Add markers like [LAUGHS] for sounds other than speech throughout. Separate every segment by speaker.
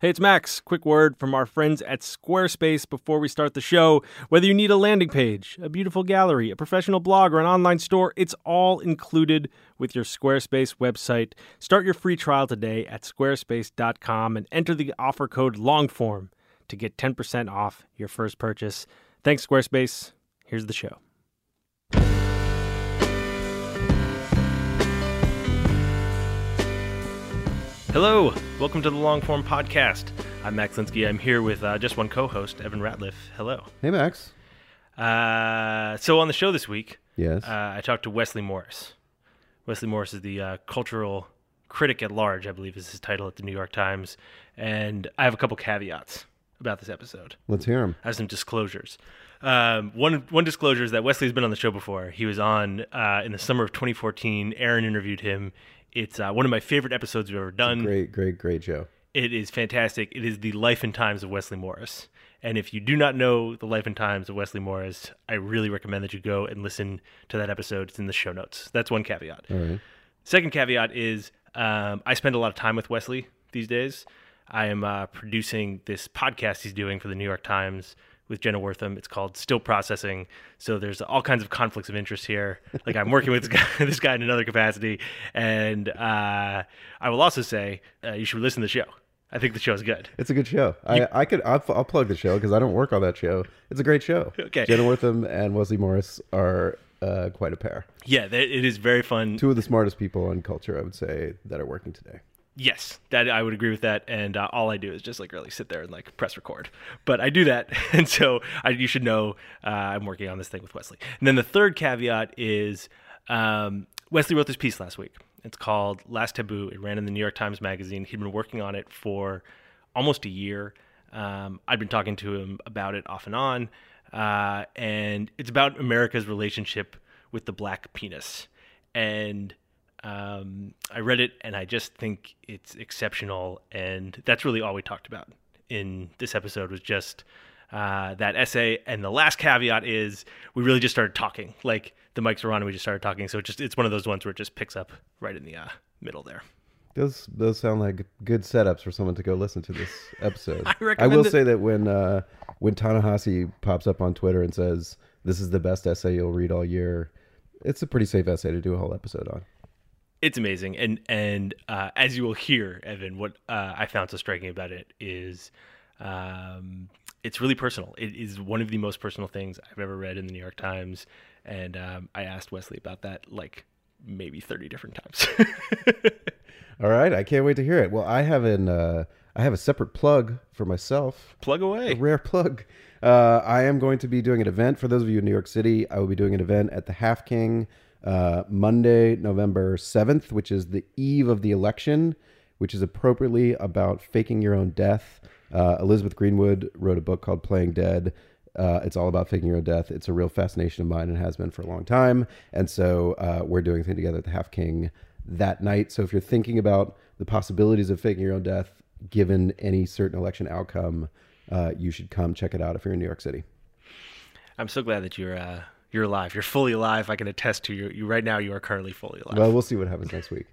Speaker 1: Hey, it's Max. Quick word from our friends at Squarespace before we start the show. Whether you need a landing page, a beautiful gallery, a professional blog, or an online store, it's all included with your Squarespace website. Start your free trial today at squarespace.com and enter the offer code LONGFORM to get 10% off your first purchase. Thanks, Squarespace. Here's the show. Hello, welcome to the Longform Podcast. I'm Max Linsky. I'm here with uh, just one co-host, Evan Ratliff. Hello.
Speaker 2: Hey, Max.
Speaker 1: Uh, so on the show this week,
Speaker 2: Yes.
Speaker 1: uh, I talked to Wesley Morris. Wesley Morris is the uh, cultural critic at large, I believe, is his title at the New York Times. And I have a couple caveats about this episode.
Speaker 2: Let's hear him.
Speaker 1: I have some disclosures. Um, one one disclosure is that Wesley's been on the show before. He was on uh, in the summer of 2014. Aaron interviewed him. It's uh, one of my favorite episodes we've ever done.
Speaker 2: Great, great, great show.
Speaker 1: It is fantastic. It is the life and times of Wesley Morris. And if you do not know the life and times of Wesley Morris, I really recommend that you go and listen to that episode. It's in the show notes. That's one caveat.
Speaker 2: Right.
Speaker 1: Second caveat is um, I spend a lot of time with Wesley these days. I am uh, producing this podcast he's doing for the New York Times with Jenna Wortham. It's called Still Processing. So there's all kinds of conflicts of interest here. Like I'm working with this guy, [LAUGHS] this guy in another capacity, and uh, I will also say uh, you should listen to the show. I think the show is good.
Speaker 2: It's a good show. I, I could I'll, I'll plug the show because I don't work on that show. It's a great show.
Speaker 1: Okay.
Speaker 2: Jenna Wortham and Wesley Morris are uh, quite a pair.
Speaker 1: Yeah, it is very fun.
Speaker 2: Two of the smartest people in culture, I would say, that are working today.
Speaker 1: Yes, that I would agree with that. And uh, all I do is just like really sit there and like press record. But I do that, [LAUGHS] and so I, you should know uh, I'm working on this thing with Wesley. And then the third caveat is um, Wesley wrote this piece last week. It's called Last Taboo. It ran in the New York Times Magazine. He'd been working on it for almost a year. Um, I'd been talking to him about it off and on, uh, and it's about America's relationship with the black penis. And um, I read it and I just think it's exceptional. And that's really all we talked about in this episode was just uh, that essay. And the last caveat is we really just started talking. Like the mics were on and we just started talking. So it just it's one of those ones where it just picks up right in the uh, middle there.
Speaker 2: Those those sound like good setups for someone to go listen to this [LAUGHS] episode.
Speaker 1: I recommend
Speaker 2: will say that when uh, when Ta-Nehisi pops up on Twitter and says this is the best essay you'll read all year, it's a pretty safe essay to do a whole episode on.
Speaker 1: It's amazing, and and uh, as you will hear, Evan, what uh, I found so striking about it is, um, it's really personal. It is one of the most personal things I've ever read in the New York Times, and um, I asked Wesley about that like maybe thirty different times. [LAUGHS]
Speaker 2: All right, I can't wait to hear it. Well, I have an uh, I have a separate plug for myself.
Speaker 1: Plug away.
Speaker 2: A rare plug. Uh, I am going to be doing an event for those of you in New York City. I will be doing an event at the Half King uh, Monday, November seventh, which is the eve of the election, which is appropriately about faking your own death. Uh, Elizabeth Greenwood wrote a book called Playing Dead. Uh, it's all about faking your own death. It's a real fascination of mine and has been for a long time. And so uh, we're doing a thing together at the Half King that night. So if you're thinking about the possibilities of faking your own death, given any certain election outcome, uh, you should come check it out if you're in New York City.
Speaker 1: I'm so glad that you're uh, you're alive. You're fully alive. I can attest to you. You right now. You are currently fully alive.
Speaker 2: Well, we'll see what happens next week.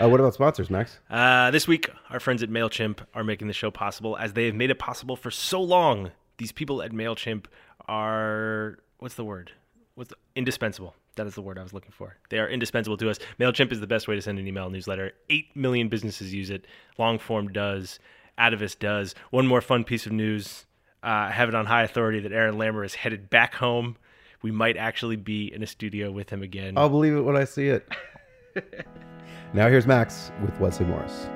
Speaker 2: Uh, what about sponsors, Max?
Speaker 3: Uh, this week, our friends at MailChimp are making the show possible as they have made it possible for so long. These people at MailChimp are, what's the word? What's the, indispensable. That is the word I was looking for. They are indispensable to us. MailChimp is the best way to send an email newsletter. 8 million businesses use it. Longform does. Atavist does. One more fun piece of news. Uh, I have it on high authority that Aaron Lammer is headed back home. We might actually be in a studio with him again.
Speaker 2: I'll believe it when I see it. [LAUGHS] now here's Max with Wesley Morris.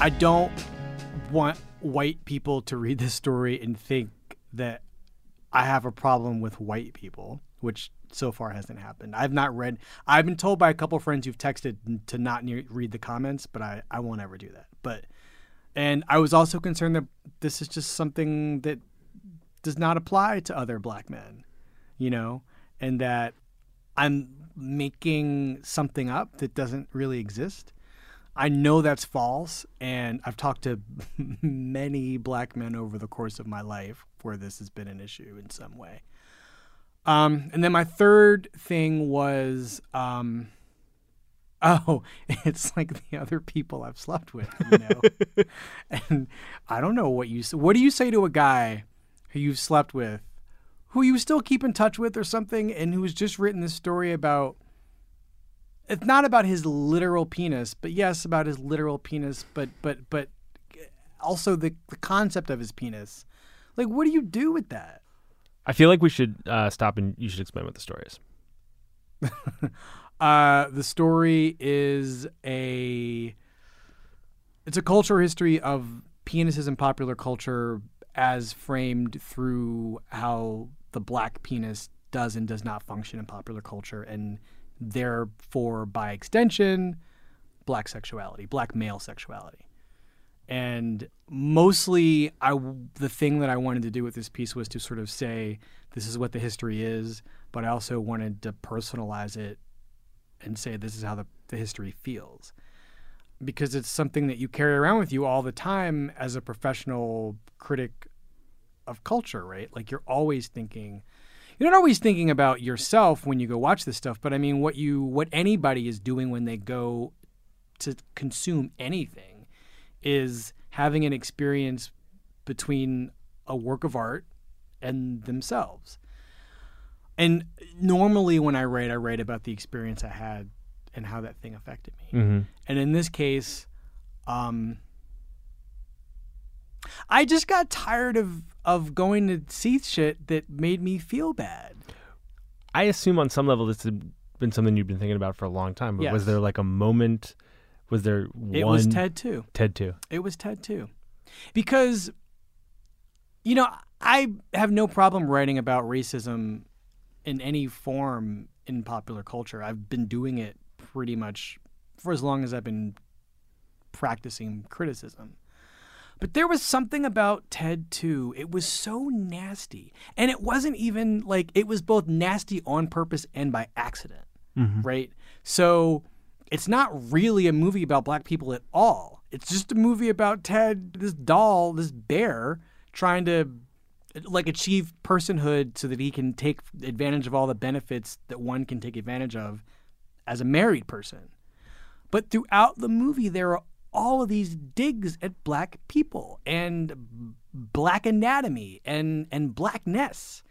Speaker 4: I don't want white people to read this story and think that I have a problem with white people, which so far hasn't happened. I've not read. I've been told by a couple friends who've texted to not near, read the comments, but I I won't ever do that. But and I was also concerned that this is just something that does not apply to other black men, you know, and that I'm making something up that doesn't really exist. I know that's false, and I've talked to [LAUGHS] many black men over the course of my life where this has been an issue in some way. Um, and then my third thing was, um, [LAUGHS] oh, it's like the other people I've slept with, you know. [LAUGHS] and I don't know what you what do you say to a guy who you've slept with, who you still keep in touch with or something, and who's just written this story about it's not about his literal penis, but yes, about his literal penis, but but but also the the concept of his penis. Like, what do you do with that?
Speaker 1: I feel like we should uh, stop and you should explain what the story is. [LAUGHS]
Speaker 4: uh, the story is a it's a cultural history of penises in popular culture as framed through how the black penis does and does not function in popular culture and therefore by extension black sexuality black male sexuality and mostly i the thing that i wanted to do with this piece was to sort of say this is what the history is but i also wanted to personalize it and say this is how the, the history feels. Because it's something that you carry around with you all the time as a professional critic of culture right? Like you're always thinking you're not always thinking about yourself when you go watch this stuff, but I mean what you what anybody is doing when they go to consume anything is having an experience between a work of art and themselves. And normally when I write, I write about the experience I had and how that thing affected me.
Speaker 1: Mm-hmm.
Speaker 4: And in this case, um, I just got tired of of going to see shit that made me feel bad.
Speaker 1: I assume on some level this has been something you've been thinking about for a long time. But was there like a moment? Was there one?
Speaker 4: It was Ted 2.
Speaker 1: Ted 2.
Speaker 4: It was Ted 2. Because you know, I have no problem writing about racism in any form in popular culture. I've been doing it pretty much for as long as I've been practicing criticism. But there was something about Ted 2. It was so nasty. And it wasn't even like it was both nasty on purpose and by accident. Mm-hmm. Right? So it's not really a movie about black people at all. It's just a movie about Ted, this doll, this bear, trying to like achieve personhood so that he can take advantage of all the benefits that one can take advantage of as a married person. But throughout the movie, there are all of these digs at black people and black anatomy and and blackness.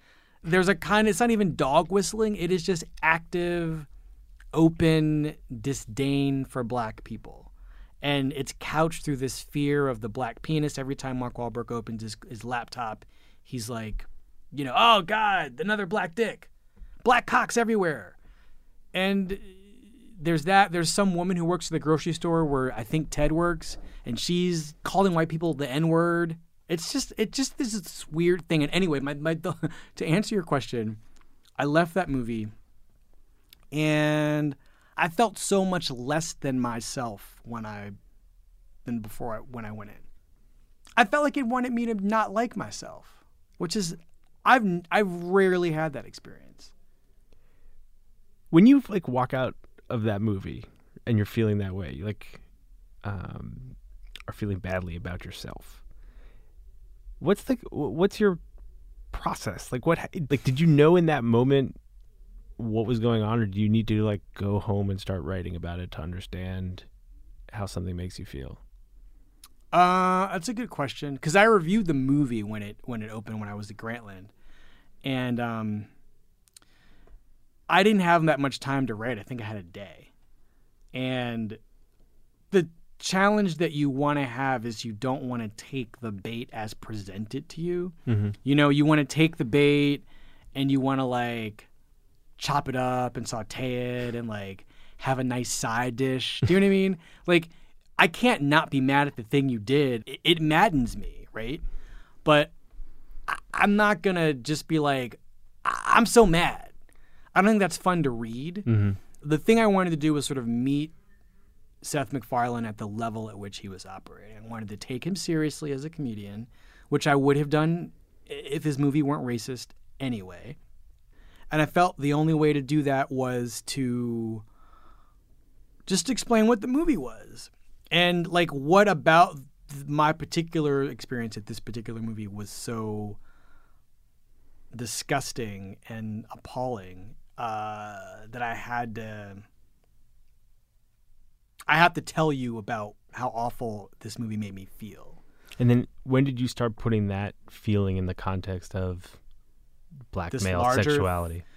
Speaker 4: There's a kind. Of it's not even dog whistling. It is just active, open disdain for black people, and it's couched through this fear of the black penis. Every time Mark Wahlberg opens his, his laptop, he's like, you know, oh God, another black dick, black cocks everywhere, and there's that. There's some woman who works at the grocery store where I think Ted works, and she's calling white people the N word. It's just, it just this is this weird thing. And anyway, my, my [LAUGHS] to answer your question, I left that movie, and I felt so much less than myself when I than before I, when I went in. I felt like it wanted me to not like myself, which is I've I've rarely had that experience.
Speaker 1: When you like walk out of that movie and you're feeling that way, like um, are feeling badly about yourself. What's the what's your process? Like what like did you know in that moment what was going on or do you need to like go home and start writing about it to understand how something makes you feel?
Speaker 4: Uh, that's a good question because I reviewed the movie when it when it opened when I was at Grantland, and um, I didn't have that much time to write. I think I had a day, and the challenge that you want to have is you don't want to take the bait as presented to you.
Speaker 1: Mm-hmm.
Speaker 4: You know, you want to take the bait and you want to like chop it up and saute it and like have a nice side dish. Do you know what I mean? [LAUGHS] Like, I can't not be mad at the thing you did. It, it maddens me, right? But I, I'm not gonna just be like, I, I'm so mad. I don't think that's fun to read. Mm-hmm. The thing I wanted to do was sort of meet Seth MacFarlane at the level at which he was operating. I wanted to take him seriously as a comedian, which I would have done if his movie weren't racist anyway. And I felt the only way to do that was to just explain what the movie was. And like what about my particular experience at this particular movie was so disgusting and appalling uh, that I had to I have to tell you about how awful this movie made me feel.
Speaker 1: And then when did you start putting that feeling in the context of black
Speaker 4: This
Speaker 1: male
Speaker 4: larger-
Speaker 1: sexuality? [SIGHS]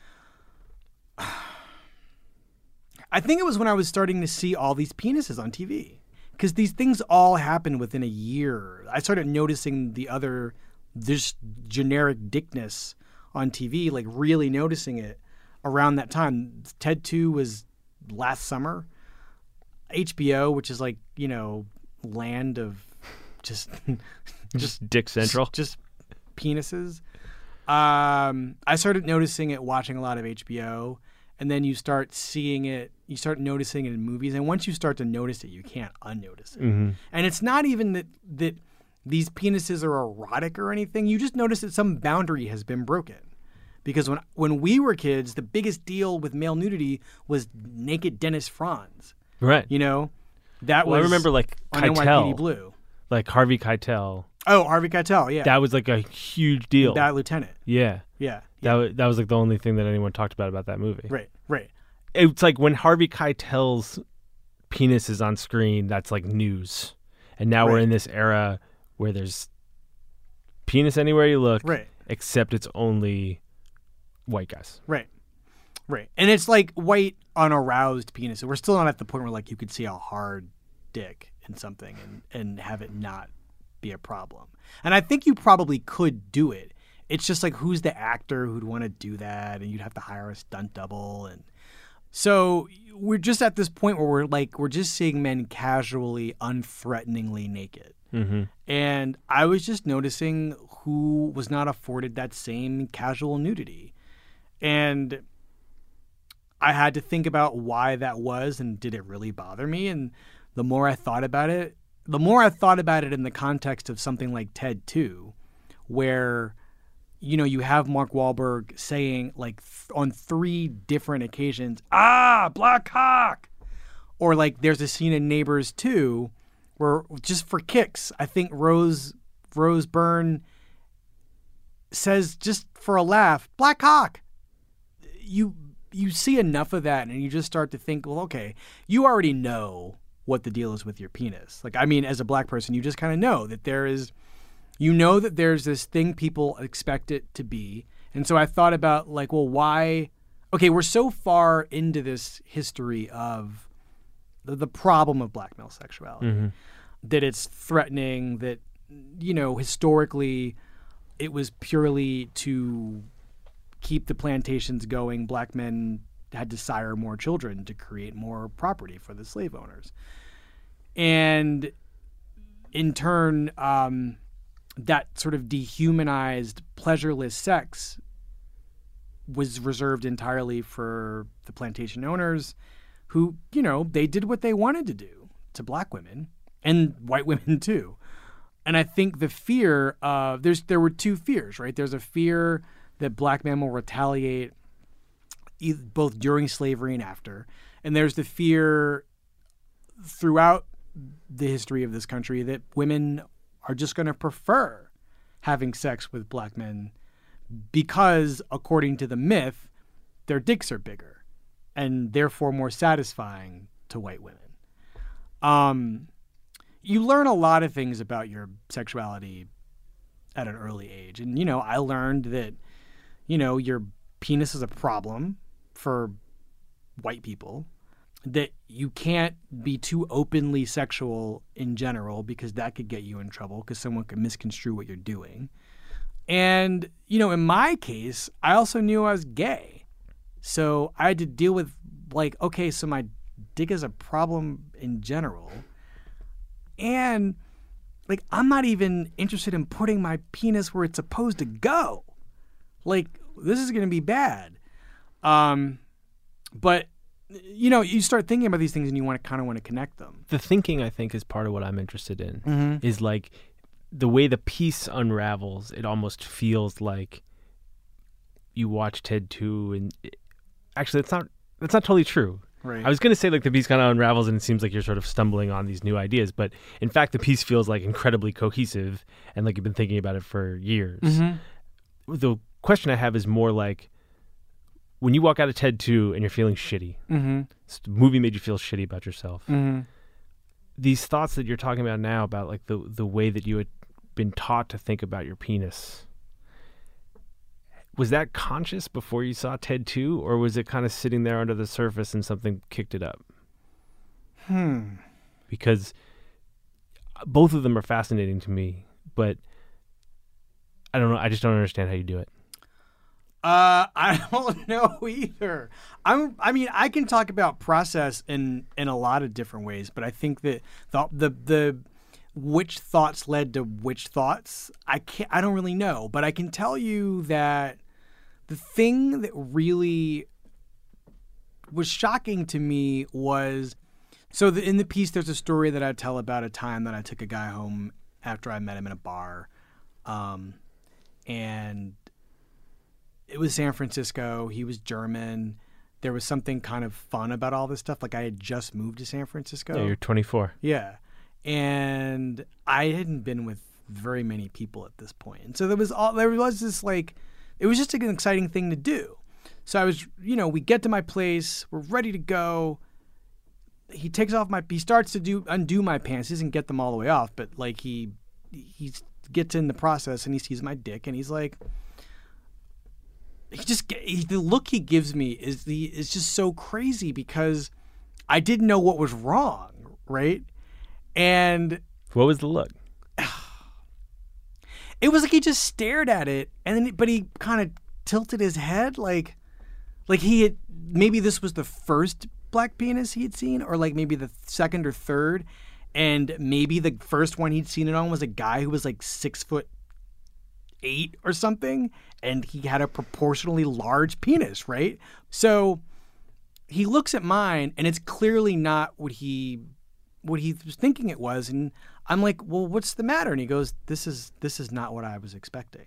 Speaker 4: I think it was when I was starting to see all these penises on TV. Because these things all happen within a year. I started noticing the other, this generic dickness on TV, like really noticing it around that time. Ted 2 was last summer. HBO, which is like, you know, land of just, [LAUGHS] just
Speaker 1: Dick Central.
Speaker 4: just penises. Um, I started noticing it watching a lot of HBO, and then you start seeing it. You start noticing it in movies, and once you start to notice it, you can't unnotice it. And it's not even that that these penises are erotic or anything. You just notice that some boundary has been broken. Because when when we were kids, the biggest deal with male nudity was naked Dennis Franz.
Speaker 1: right.
Speaker 4: You know, that
Speaker 1: well, I remember like Keitel,
Speaker 4: Blue.
Speaker 1: like Harvey Keitel.
Speaker 4: Oh, Harvey Keitel, yeah,
Speaker 1: That was like a huge deal.
Speaker 4: that lieutenant,
Speaker 1: yeah.
Speaker 4: yeah,
Speaker 1: That was, that was like the only thing that anyone talked about about that movie.
Speaker 4: right, right.
Speaker 1: It's like when Harvey Keitel's penis is on screen, that's like news. And now we're in this era where there's penis anywhere you look,
Speaker 4: Right.
Speaker 1: except it's only white guys.
Speaker 4: Right. Right. And it's like white unaroused penis. We're still not at the point where like you could see a hard dick in something and, and have it not be a problem. And I think you probably could do it. It's just like who's the actor who'd want to do that and you'd have to hire a stunt double and so we're just at this point where we're like we're just seeing men casually unthreateningly naked.
Speaker 1: Mm-hmm.
Speaker 4: And I was just noticing who was not afforded that same casual nudity. And I had to think about why that was and did it really bother me? And the more I thought about it, the more I thought about it in the context of something like Ted 2, where you know, you have Mark Wahlberg saying like th- on three different occasions, "Ah, black Hawk," or like there's a scene in Neighbors 2 where just for kicks, I think Rose Rose Byrne says just for a laugh, "Black Hawk. You you see enough of that, and you just start to think, well, okay, you already know what the deal is with your penis. Like, I mean, as a black person, you just kind of know that there is you know that there's this thing people expect it to be. And so I thought about like, well, why? Okay, we're so far into this history of the, the problem of black male sexuality mm-hmm. that it's threatening. That you know, historically, it was purely to keep the plantations going. Black men had to sire more children to create more property for the slave owners, and in turn. Um, that sort of dehumanized, pleasureless sex was reserved entirely for the plantation owners who, you know, they did what they wanted to do to black women and white [LAUGHS] women too. And I think the fear of there's there were two fears, right? There's a fear that black men will retaliate both during slavery and after. And there's the fear throughout the history of this country that women are just going to prefer having sex with black men because according to the myth, their dicks are bigger and therefore more satisfying to white women. Um, you learn a lot of things about your sexuality at an early age. And, you know, I learned that, you know, your penis is a problem for white people, that you can't be too openly sexual in general because that could get you in trouble because someone could misconstrue what you're doing. And, you know, in my case, I also knew I was gay. So I had to deal with, like, okay, so my dick is a problem in general. And, like, I'm not even interested in putting my penis where it's supposed to go. Like, this is going to be bad. Um, but, you know, you start thinking about these things and you want to kind of want to connect them.
Speaker 1: The thinking, I think, is part of what I'm interested in.
Speaker 4: Mm-hmm.
Speaker 1: Is like the way the piece unravels. It almost feels like you watch Ted two, and it, actually, that's not that's not totally true.
Speaker 4: Right.
Speaker 1: I was going to say like the piece kind of unravels and it seems like you're sort of stumbling on these new ideas, but in fact, the piece feels like incredibly cohesive and like you've been thinking about it for years.
Speaker 4: Mm-hmm.
Speaker 1: The question I have is more like when you walk out of TED 2 and you're feeling shitty,
Speaker 4: Mm-hmm.
Speaker 1: the movie made you feel shitty about yourself.
Speaker 4: Mm-hmm.
Speaker 1: These thoughts that you're talking about now about like the the way that you had been taught to think about your penis. Was that conscious before you saw TED 2 or was it kind of sitting there under the surface and something kicked it up?
Speaker 4: Hmm.
Speaker 1: because both of them are fascinating to me, but I don't know. I just don't understand how you do it.
Speaker 4: Uh, I [LAUGHS] don't know either. I'm. I mean, I can talk about process in in a lot of different ways, but I think that the the the which thoughts led to which thoughts, I can't. I don't really know, but I can tell you that the thing that really was shocking to me was so the, in the piece there's a story that I tell about a time that I took a guy home after I met him in a bar, um, and it was San Francisco. He was German. There was something kind of fun about all this stuff. Like I had just moved to San Francisco.
Speaker 1: Yeah, you're 24.
Speaker 4: Yeah. And I hadn't been with very many people at this point. And so there was all there was this like it was just an exciting thing to do. So I was, you know, we get to my place, we're ready to go. He takes off my he starts to do undo my pants. He doesn't get them all the way off, but like he he gets in the process and he sees my dick and he's like he just he, the look he gives me is the is just so crazy because I didn't know what was wrong, right? And
Speaker 1: What was the look? [SIGHS]
Speaker 4: it was like he just stared at it and then but he kind of tilted his head like like he had maybe this was the first black penis he had seen or like maybe the second or third and maybe the first one he'd seen it on was a guy who was like six foot eight or something and he had a proportionally large penis right? So he looks at mine and it's clearly not what he what he was thinking it was and i'm like well what's the matter? And he goes this is this is not what i was expecting.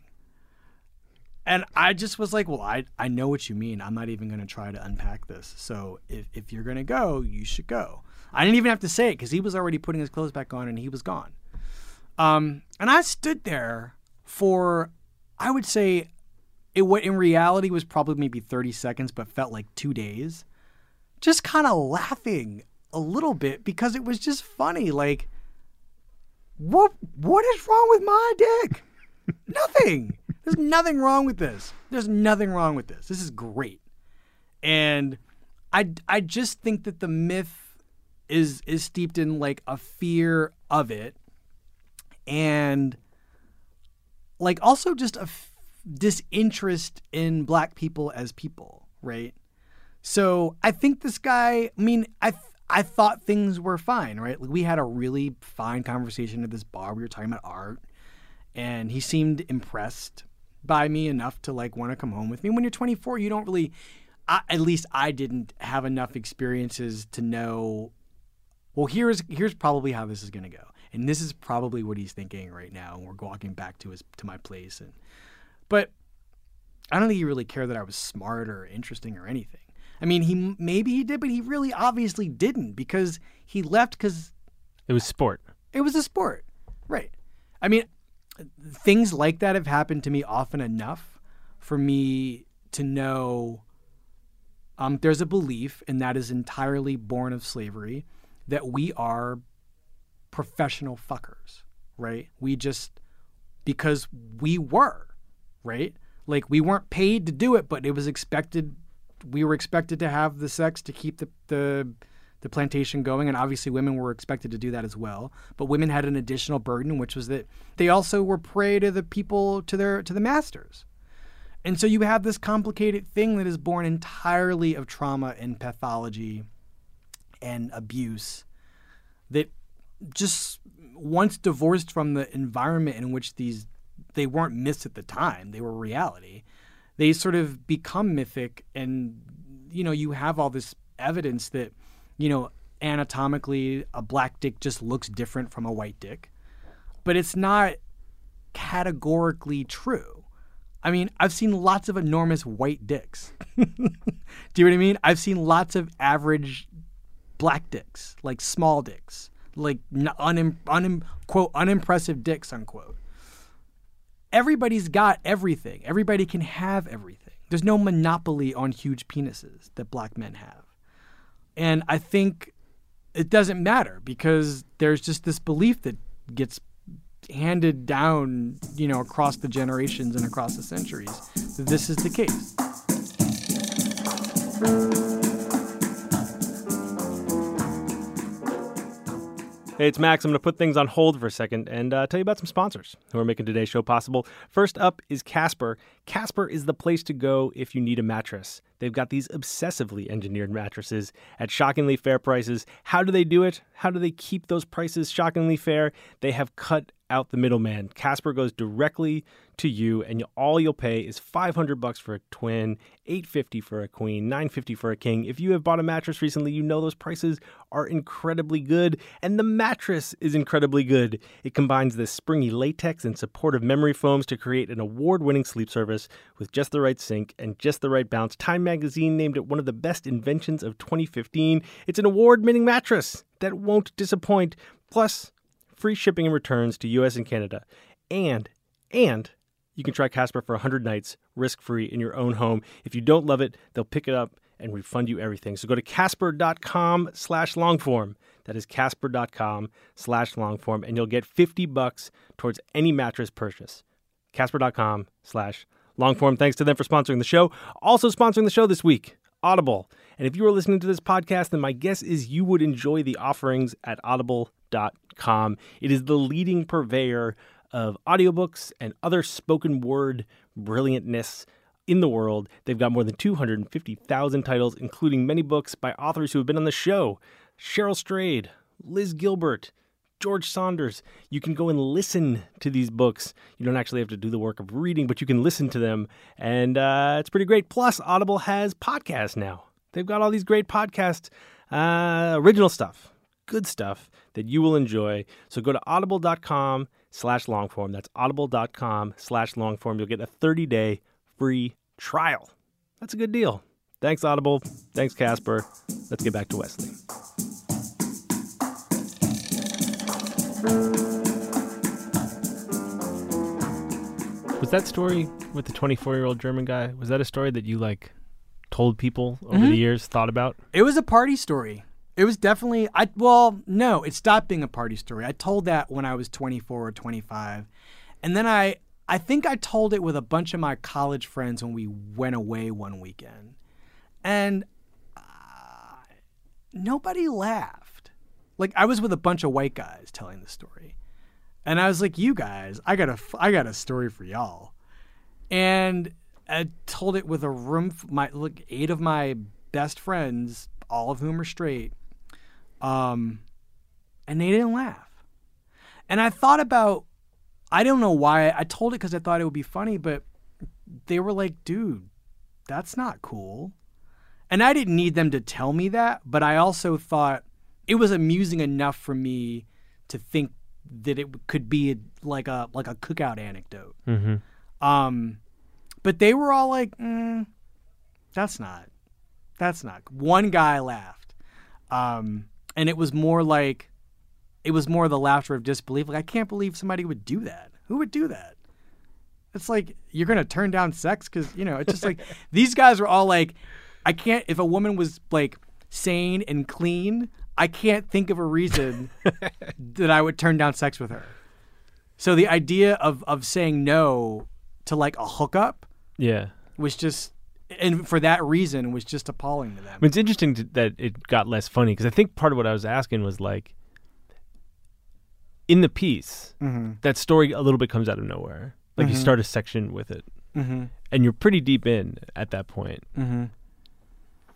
Speaker 4: And i just was like well i i know what you mean. I'm not even going to try to unpack this. So if, if you're going to go you should go. I didn't even have to say it because he was already putting his clothes back on and he was gone. Um, and i stood there for i would say it what in reality was probably maybe 30 seconds but felt like two days just kind of laughing a little bit because it was just funny. Like, what what is wrong with my dick? [LAUGHS] nothing. There's nothing wrong with this. There's nothing wrong with this. This is great. And I I just think that the myth is is steeped in like a fear of it and like also just a f- disinterest in black people as people, right? So I think this guy. I mean, I th- I thought things were fine, right? Like we had a really fine conversation at this bar. We were talking about art, and he seemed impressed by me enough to like want to come home with me. When you're 24, you don't really. I, at least I didn't have enough experiences to know. Well, here's here's probably how this is to go, and this is probably what he's thinking right now. And we're walking back to his to my place, and but I don't think he really cared that I was smart or interesting or anything. I mean, he maybe he did, but he really obviously didn't because he left because
Speaker 1: It was sport.
Speaker 4: it was a sport, right? I mean, things like that have happened to me often enough, for me to know um, there's a belief, and that is entirely born of slavery, that we are professional fuckers, right? We just, because we were, right? Like we weren't paid to do it, but it was expected, we were expected to have the sex to keep the, the, the plantation going, and obviously women were expected to do that as well. But women had an additional burden, which was that they also were prey to the people, to their, to the masters. And so you have this complicated thing that is born entirely of trauma and pathology and abuse that just once divorced from the environment in which these they weren't myths at the time, they were reality. They sort of become mythic and you know, you have all this evidence that, you know, anatomically a black dick just looks different from a white dick. But it's not categorically true. I mean, I've seen lots of enormous white dicks. [LAUGHS] Do you know what I mean? I've seen lots of average black dicks, like small dicks, like unim, unim, quote unimpressive dicks unquote. Everybody's got everything. Everybody can have everything. There's no monopoly on huge penises that black men have. And I think it doesn't matter because there's just this belief that gets handed down, you know, across the generations and across the centuries. That this is the case.
Speaker 1: Hey, it's Max. I'm going to put things on hold for a second and uh, tell you about some sponsors who are making today's show possible. First up is Casper. Casper is the place to go if you need a mattress. They've got these obsessively engineered mattresses at shockingly fair prices. How do they do it? How do they keep those prices shockingly fair? They have cut out the middleman. Casper goes directly to you, and all you'll pay is 500 bucks for a twin, 850 for a queen, 950 for a king. If you have bought a mattress recently, you know those prices are incredibly good, and the mattress is incredibly good. It combines the springy latex and supportive memory foams to create an award-winning sleep service with just the right sink and just the right bounce. Time magazine named it one of the best inventions of 2015. It's an award-winning mattress that won't disappoint. Plus, free shipping and returns to US and Canada. And and you can try Casper for 100 nights risk-free in your own home. If you don't love it, they'll pick it up and refund you everything. So go to casper.com slash longform. That is casper.com slash longform, and you'll get 50 bucks towards any mattress purchase. Casper.com slash longform. Thanks to them for sponsoring the show. Also sponsoring the show this week, Audible. And if you are listening to this podcast, then my guess is you would enjoy the offerings at audible.com. It is the leading purveyor of audiobooks and other spoken word brilliantness in the world. They've got more than 250,000 titles, including many books by authors who have been on the show Cheryl Strayed, Liz Gilbert, George Saunders. You can go and listen to these books. You don't actually have to do the work of reading, but you can listen to them, and uh, it's pretty great. Plus, Audible has podcasts now. They've got all these great podcasts, uh, original stuff, good stuff that you will enjoy. So go to audible.com slash longform. That's audible.com slash longform. You'll get a 30-day free trial. That's a good deal. Thanks, Audible. Thanks, Casper. Let's get back to Wesley. Was that story with the 24 year old German guy? Was that a story that you like told people over
Speaker 4: Mm-hmm.
Speaker 1: the years, thought about?
Speaker 4: It was a party story. It was definitely I well, no, it stopped being a party story. I told that when I was 24 or 25. And then I I think I told it with a bunch of my college friends when we went away one weekend. And uh, nobody laughed. Like I was with a bunch of white guys telling the story. And I was like, "You guys, I got a I got a story for y'all." And I told it with a room, my look, eight of my best friends, all of whom are straight, um, and they didn't laugh. And I thought about, I don't know why I told it because I thought it would be funny, but they were like, "Dude, that's not cool." And I didn't need them to tell me that, but I also thought it was amusing enough for me to think that it could be like a like a cookout anecdote.
Speaker 1: Mm-hmm.
Speaker 4: Um, but they were all like, mm, "That's not, that's not." One guy laughed, um, and it was more like, it was more the laughter of disbelief. Like, I can't believe somebody would do that. Who would do that? It's like you're gonna turn down sex because you know it's just like [LAUGHS] these guys are all like, I can't. If a woman was like sane and clean, I can't think of a reason [LAUGHS] that I would turn down sex with her. So the idea of of saying no to like a hookup
Speaker 1: Yeah.
Speaker 4: was just, and for that reason, was just appalling to them.
Speaker 1: I mean, it's interesting to, that it got less funny because I think part of what I was asking was like, in the piece,
Speaker 4: Mm-hmm.
Speaker 1: that story a little bit comes out of nowhere. Like you start a section with it,
Speaker 4: Mm-hmm.
Speaker 1: and you're pretty deep in at that point,
Speaker 4: Mm-hmm.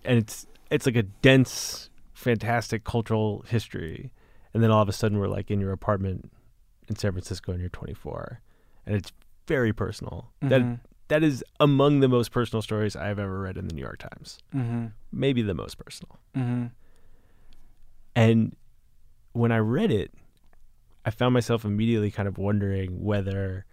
Speaker 1: and it's it's like a dense, fantastic cultural history, and then all of a sudden we're like in your apartment in San Francisco, and you're 24, and it's very personal. That
Speaker 4: Mhm.
Speaker 1: that is among the most personal stories I've ever read in the New York Times.
Speaker 4: Mm-hmm.
Speaker 1: Maybe the most personal.
Speaker 4: Mm-hmm.
Speaker 1: And when I read it, I found myself immediately kind of wondering whether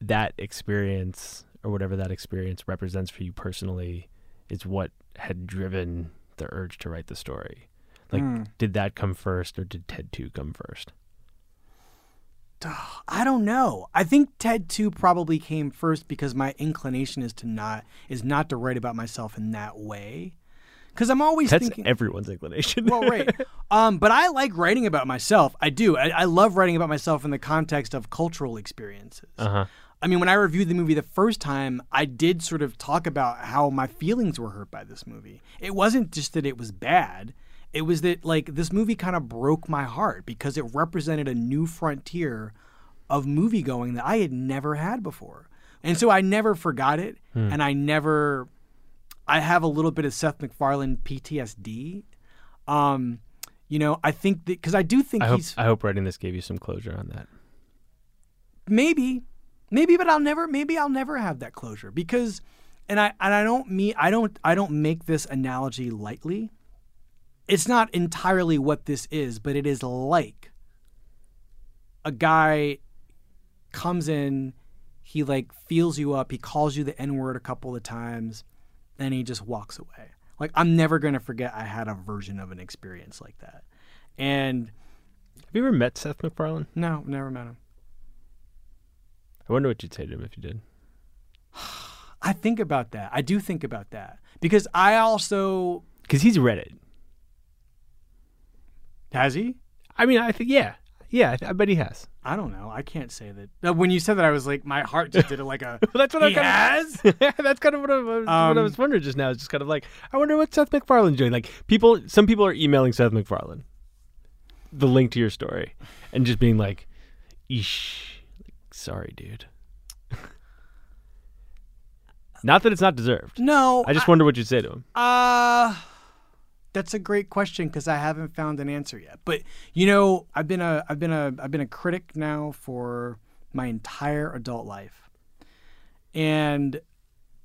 Speaker 1: that experience or whatever that experience represents for you personally is what had driven the urge to write the story. Like,
Speaker 4: Mm.
Speaker 1: did that come first or did Ted 2 come first?
Speaker 4: I don't know. I think TED 2 probably came first because my inclination is to not is not to write about myself in that way. Cuz I'm always
Speaker 1: That's
Speaker 4: thinking
Speaker 1: everyone's inclination.
Speaker 4: Well, right. [LAUGHS] Um, but I like writing about myself. I do. I, I love writing about myself in the context of cultural experiences.
Speaker 1: uh-huh.
Speaker 4: I mean, when I reviewed the movie the first time, I did sort of talk about how my feelings were hurt by this movie. It wasn't just that it was bad. It was that like this movie kind of broke my heart because it represented a new frontier of movie going that I had never had before. And so I never forgot it and I never I have a little bit of Seth MacFarlane PTSD. Um, you know, I think that because I do think
Speaker 1: I hope
Speaker 4: he's
Speaker 1: I hope writing this gave you some closure on that.
Speaker 4: maybe maybe but i'll never maybe i'll never have that closure because and i and i don't mean i don't i don't make this analogy lightly. It's not entirely what this is but it is like a guy comes in he like feels you up he calls you the n word a couple of times and he just walks away. Like i'm never going to forget i had a version of an experience like that. And
Speaker 1: Have you ever met Seth MacFarlane?
Speaker 4: no never met him
Speaker 1: I wonder what you'd say to him if you did. [SIGHS]
Speaker 4: I think about that. I do think about that because I also
Speaker 1: Because he's read it.
Speaker 4: has he.
Speaker 1: I mean, I think, yeah. Yeah, I, th- I bet he has.
Speaker 4: I don't know. I can't say that. When you said that, I was like, my heart just did it like a. [LAUGHS]
Speaker 1: That's what
Speaker 4: he
Speaker 1: I
Speaker 4: has.
Speaker 1: kind of, has. That's kind of what I, was, what I
Speaker 4: Um,
Speaker 1: was wondering just now. It's just kind of like, I wonder what Seth MacFarlane's doing. Like, people, some people are emailing Seth MacFarlane the link to your story and just being like, eesh. Sorry, dude. [LAUGHS] not that it's not deserved.
Speaker 4: No,
Speaker 1: I just wonder what you'd say to him.
Speaker 4: Uh that's a great question because I haven't found an answer yet. But you know, I've been a I've been a I've been a critic now for my entire adult life. And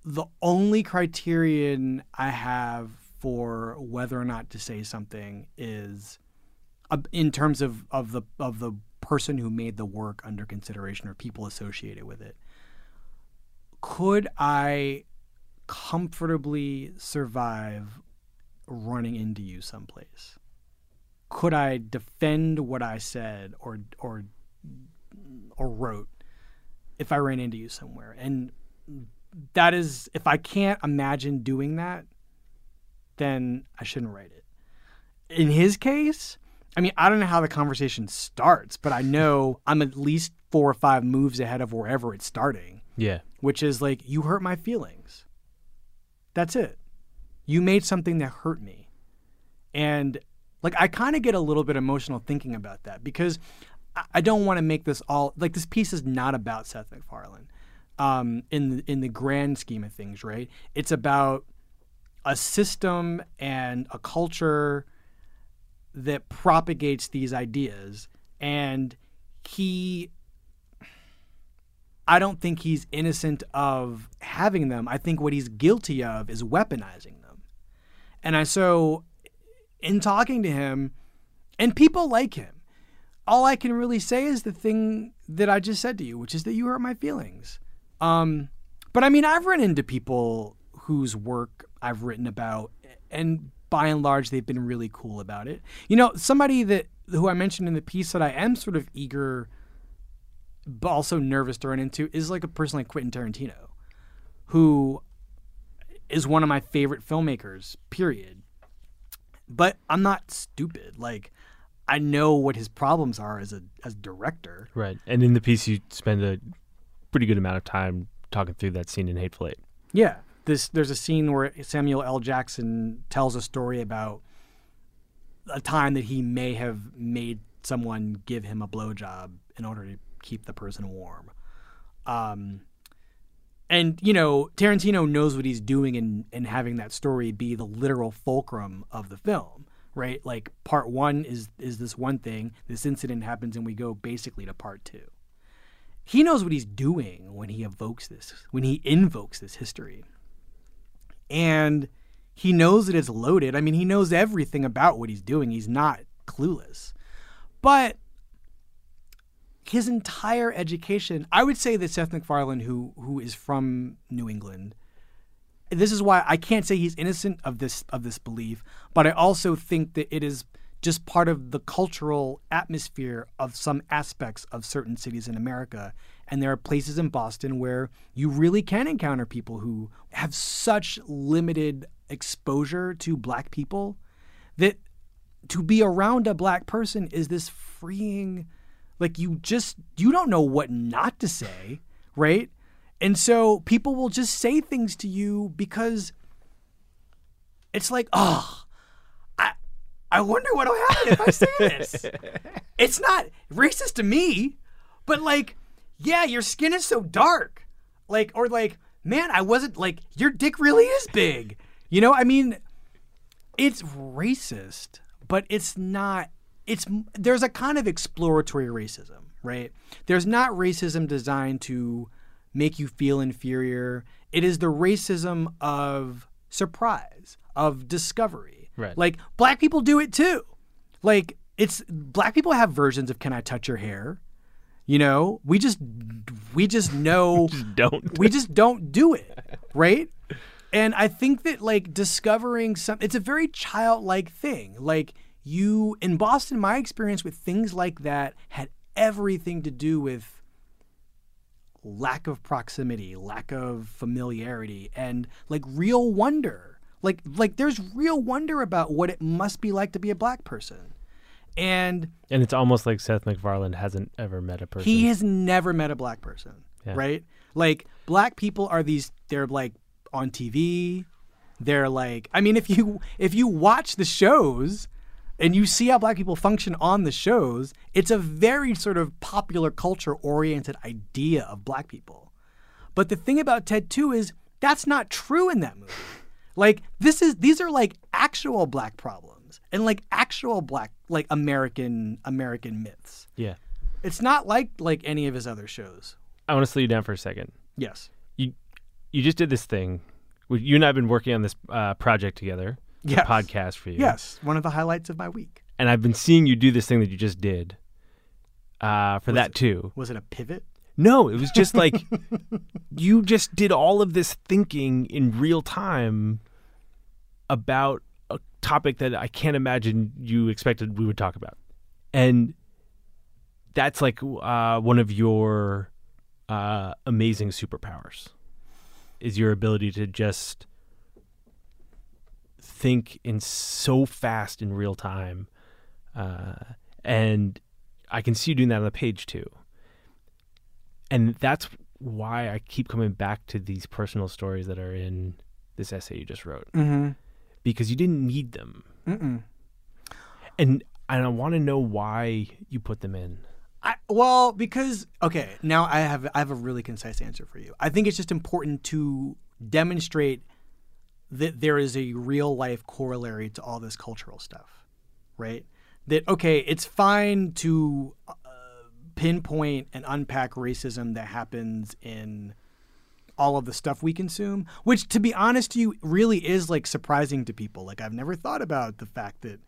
Speaker 4: the only criterion I have for whether or not to say something is uh, in terms of, of the of the person who made the work under consideration or people associated with it. Could I comfortably survive running into you someplace? Could I defend what I said or or or wrote if I ran into you somewhere? And that is if I can't imagine doing that, then I shouldn't write it. In his case, I mean, I don't know how the conversation starts, but I know I'm at least four or five moves ahead of wherever it's starting
Speaker 1: Yeah.
Speaker 4: which is like you hurt my feelings. That's it. You made something that hurt me. And like I kind of get a little bit emotional thinking about that because I- I don't want to make this all like this piece is not about Seth MacFarlane. Um, in the, in the grand scheme of things, right? It's about a system and a culture that propagates these ideas, and he I don't think he's innocent of having them. I think what he's guilty of is weaponizing them. And I so in talking to him and people like him, all I can really say is the thing that I just said to you, which is that you hurt my feelings. Um, but I mean, I've run into people whose work I've written about, and by and large, they've been really cool about it. You know, somebody that who I mentioned in the piece that I am sort of eager but also nervous to run into is like a person like Quentin Tarantino, who is one of my favorite filmmakers. Period. But I'm not stupid. Like I know what his problems are as a as a director.
Speaker 1: Right. And in the piece, you spend a pretty good amount of time talking through that scene in Hateful Eight.
Speaker 4: Yeah. This there's a scene where Samuel L. Jackson tells a story about a time that he may have made someone give him a blowjob in order to keep the person warm. Um, and you know, Tarantino knows what he's doing in in having that story be the literal fulcrum of the film, right? Like part one is is this one thing, this incident happens, and we go basically to part two. He knows what he's doing when he evokes this, when he invokes this history, and he knows that it's loaded. I mean, he knows everything about what he's doing. He's not clueless, but his entire education, I would say that Seth MacFarlane, who who is from New England, this is why I can't say he's innocent of this of this belief, but I also think that it is just part of the cultural atmosphere of some aspects of certain cities in America. And there are places in Boston where you really can encounter people who have such limited exposure to black people that to be around a black person is this freeing like you just you don't know what not to say, right? And so people will just say things to you because it's like, oh, I I wonder what'll happen if I say this. [LAUGHS] it's not racist to me, but like, yeah, your skin is so dark. Like, or like, man, I wasn't like your dick really is big. You know, I mean, it's racist, but it's not it's there's a kind of exploratory racism, right? There's not racism designed to make you feel inferior. It is the racism of surprise, of discovery.
Speaker 1: Right.
Speaker 4: Like black people do it too. Like it's black people have versions of can I touch your hair? You know, we just we just know [LAUGHS]
Speaker 1: Just don't.
Speaker 4: we just don't do it, right? And I think that like discovering some it's a very childlike thing. Like you in Boston, my experience with things like that had everything to do with lack of proximity, lack of familiarity, and like real wonder. Like like there's real wonder about what it must be like to be a black person. And
Speaker 1: And it's almost like Seth MacFarlane hasn't ever met a person.
Speaker 4: he has never met a black person,
Speaker 1: Yeah.
Speaker 4: right? Like black people are these they're like on TV. They're like I mean if you if you watch the shows and you see how black people function on the shows, it's a very sort of popular culture oriented idea of black people. But the thing about Ted 2 is that's not true in that movie. Like this is these are like actual black problems and like actual black like American American myths.
Speaker 1: yeah.
Speaker 4: It's not like like any of his other shows.
Speaker 1: I want to slow you down for a second.
Speaker 4: Yes.
Speaker 1: You you just did this thing. You and I have been working on this uh, project together.
Speaker 4: Yes.
Speaker 1: Podcast for you.
Speaker 4: Yes. One of the highlights of my week.
Speaker 1: And I've been seeing you do this thing that you just did. Uh, for that too.
Speaker 4: Was it a pivot?
Speaker 1: No, it was just like [LAUGHS] you just did all of this thinking in real time about topic that I can't imagine you expected we would talk about. And that's like uh, one of your uh, amazing superpowers is your ability to just think in so fast in real time. Uh, and I can see you doing that on the page too and that's why I keep coming back to these personal stories that are in this essay you just wrote
Speaker 4: Mm-hmm.
Speaker 1: Because you didn't need them,
Speaker 4: Mm-mm.
Speaker 1: and and I want to know why you put them in.
Speaker 4: I, well, because okay, now I have I have a really concise answer for you. I think it's just important to demonstrate that there is a real life corollary to all this cultural stuff, right? That okay, it's fine to uh, pinpoint and unpack racism that happens in all of the stuff we consume, which to be honest to you really is like surprising to people. Like I've never thought about the fact that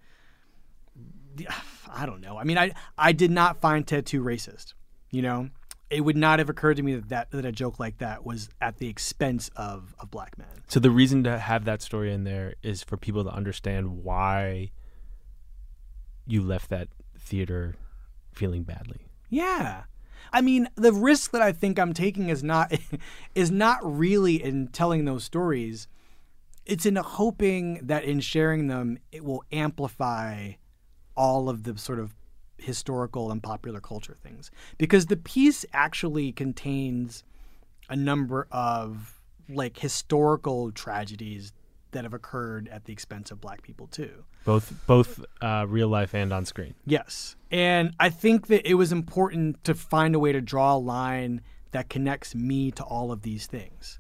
Speaker 4: I don't know. I mean, I I did not find Ted 2 racist. You know, it would not have occurred to me that, that that a joke like that was at the expense of of black men.
Speaker 1: So the reason to have that story in there is for people to understand why you left that theater feeling badly.
Speaker 4: Yeah. I mean, the risk that I think I'm taking is not [LAUGHS] is not really in telling those stories. It's in hoping that in sharing them, it will amplify all of the sort of historical and popular culture things. Because the piece actually contains a number of like historical tragedies that have occurred at the expense of black people too.
Speaker 1: Both both uh, real life and on screen.
Speaker 4: Yes. And I think that it was important to find a way to draw a line that connects me to all of these things.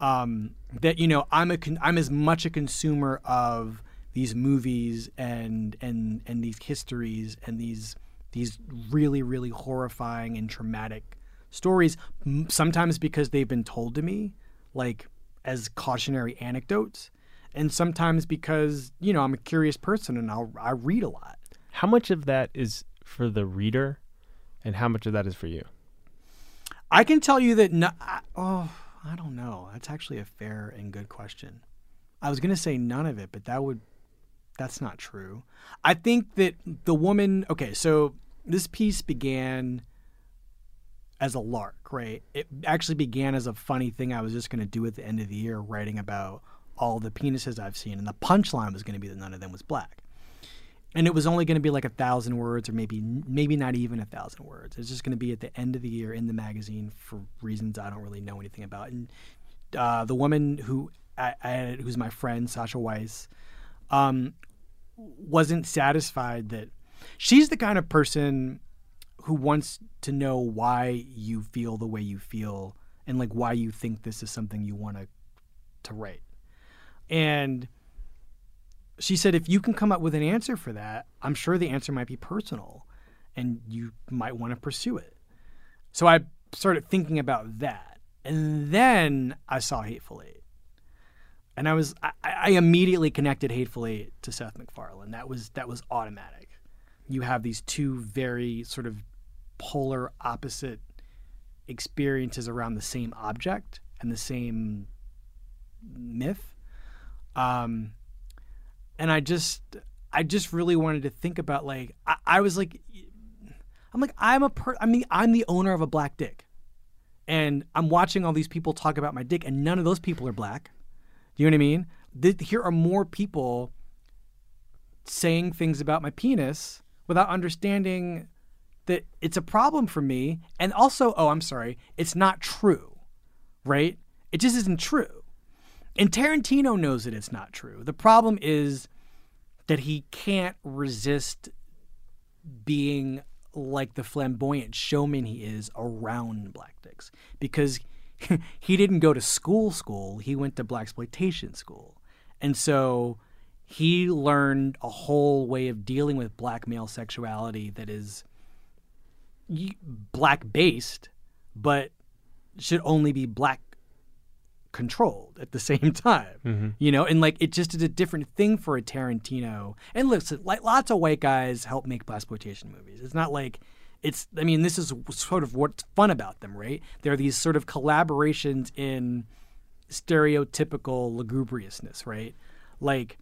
Speaker 4: Um, that you know, I'm a con- I'm as much a consumer of these movies and and and these histories and these these really really horrifying and traumatic stories m- sometimes because they've been told to me like as cautionary anecdotes and sometimes because you know I'm a curious person and I'll I read a lot.
Speaker 1: How much of that is for the reader, and how much of that is for you?
Speaker 4: I can tell you that no, I, oh I don't know. That's actually a fair and good question. I was gonna say none of it, but that would that's not true. I think that the woman. Okay, so this piece began as a lark, right? It actually began as a funny thing I was just going to do at the end of the year, writing about all the penises I've seen, and the punchline was going to be that none of them was black. And it was only going to be like a thousand words, or maybe maybe not even a thousand words. It's just going to be at the end of the year in the magazine for reasons I don't really know anything about. And uh, the woman who I, I, who's my friend Sasha Weiss, um, wasn't satisfied that she's the kind of person who wants to know why you feel the way you feel and like why you think this is something you want to to write. And she said if you can come up with an answer for that, I'm sure the answer might be personal and you might want to pursue it. So I started thinking about that. And then I saw Hateful Eight. And I was I, I immediately connected Hateful Eight to Seth MacFarlane. That was that was automatic. You have these two very sort of polar opposite experiences around the same object and the same myth. Um, and I just, I just really wanted to think about like, I, I was like, I'm like, I'm a per, I mean, I'm the owner of a black dick, and I'm watching all these people talk about my dick, and none of those people are black. Do you know what I mean? Here are more people saying things about my penis without understanding that it's a problem for me. And also, oh, I'm sorry, it's not true, right? It just isn't true. And Tarantino knows that it's not true. The problem is that he can't resist being like the flamboyant showman he is around black dicks because [LAUGHS] he didn't go to school school he went to blaxploitation school and so he learned a whole way of dealing with black male sexuality that is black based, but should only be black controlled at the [LAUGHS] same time. Mm-hmm. You know, and like it just is a different thing for a Tarantino. And listen, like lots of white guys help make blaxploitation movies. It's not like it's I mean, this is sort of what's fun about them, right? There are these sort of collaborations in stereotypical lugubriousness, right? Like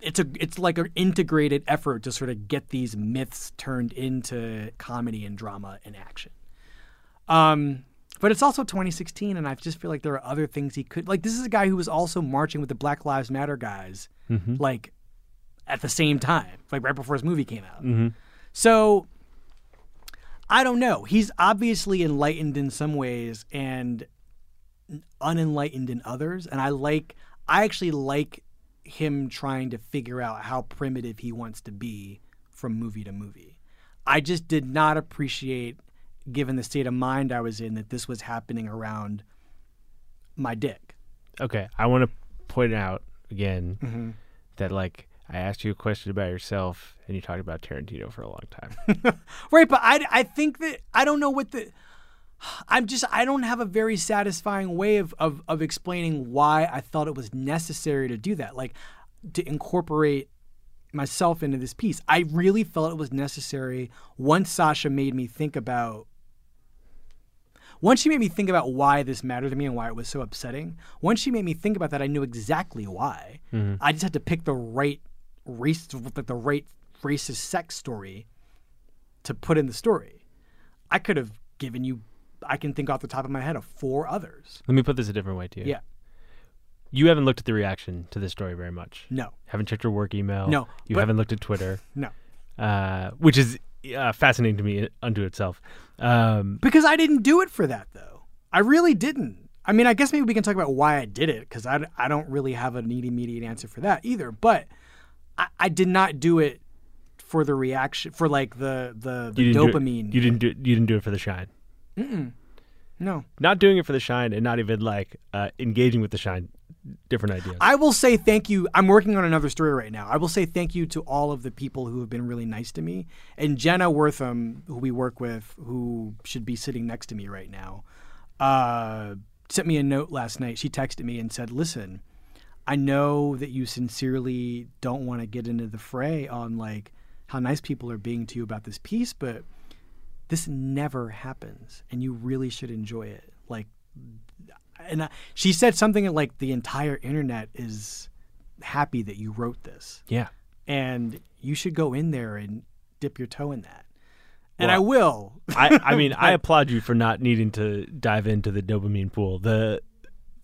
Speaker 4: it's a it's like an integrated effort to sort of get these myths turned into comedy and drama and action. Um, but it's also 2016, and I just feel like there are other things he could like. This is a guy who was also marching with the Black Lives Matter guys, mm-hmm. like at the same time, like right before his movie came out. Mm-hmm. So I don't know. He's obviously enlightened in some ways and unenlightened in others, and I like. I actually like him trying to figure out how primitive he wants to be from movie to movie. I just did not appreciate, given the state of mind I was in, that this was happening around my dick.
Speaker 1: Okay, I want to point out again mm-hmm. that like I asked you a question about yourself and you talked about Tarantino for a long time. [LAUGHS]
Speaker 4: right, but I I think that I don't know what the I'm just I don't have a very satisfying way of, of of explaining why I thought it was necessary to do that. Like to incorporate myself into this piece. I really felt it was necessary once Sasha made me think about once she made me think about why this mattered to me and why it was so upsetting, once she made me think about that, I knew exactly why. Mm-hmm. I just had to pick the right race, like the right racist sex story to put in the story. I could have given you. I can think off the top of my head of four others.
Speaker 1: Let me put this a different way to you.
Speaker 4: Yeah.
Speaker 1: You haven't looked at the reaction to this story very much.
Speaker 4: No.
Speaker 1: Haven't checked your work email.
Speaker 4: No,
Speaker 1: You
Speaker 4: but-
Speaker 1: haven't looked at Twitter, [LAUGHS]
Speaker 4: No.
Speaker 1: uh, which is uh, fascinating to me unto itself. Um,
Speaker 4: Because I didn't do it for that, though. I really didn't. I mean, I guess maybe we can talk about why I did it because I, I don't really have an immediate answer for that either. But I, I did not do it for the reaction, for like the the, the
Speaker 1: you it-
Speaker 4: dopamine.
Speaker 1: you didn't do. You didn't do it for the shine.
Speaker 4: No.
Speaker 1: Not doing it for the shine, and not even like uh, engaging with the shine. Different ideas.
Speaker 4: I will say thank you. I'm working on another story right now. I will say thank you to all of the people who have been really nice to me. And Jenna Wortham, who we work with, who should be sitting next to me right now, uh, sent me a note last night. She texted me and said, Listen, I know that you sincerely don't want to get into the fray on like how nice people are being to you about this piece, but this never happens and you really should enjoy it. Like, and I, she said something like the entire internet is happy that you wrote this
Speaker 1: yeah.
Speaker 4: and you should go in there and dip your toe in that. And I will.
Speaker 1: I, I mean, [LAUGHS] I applaud you for not needing to dive into the dopamine pool. The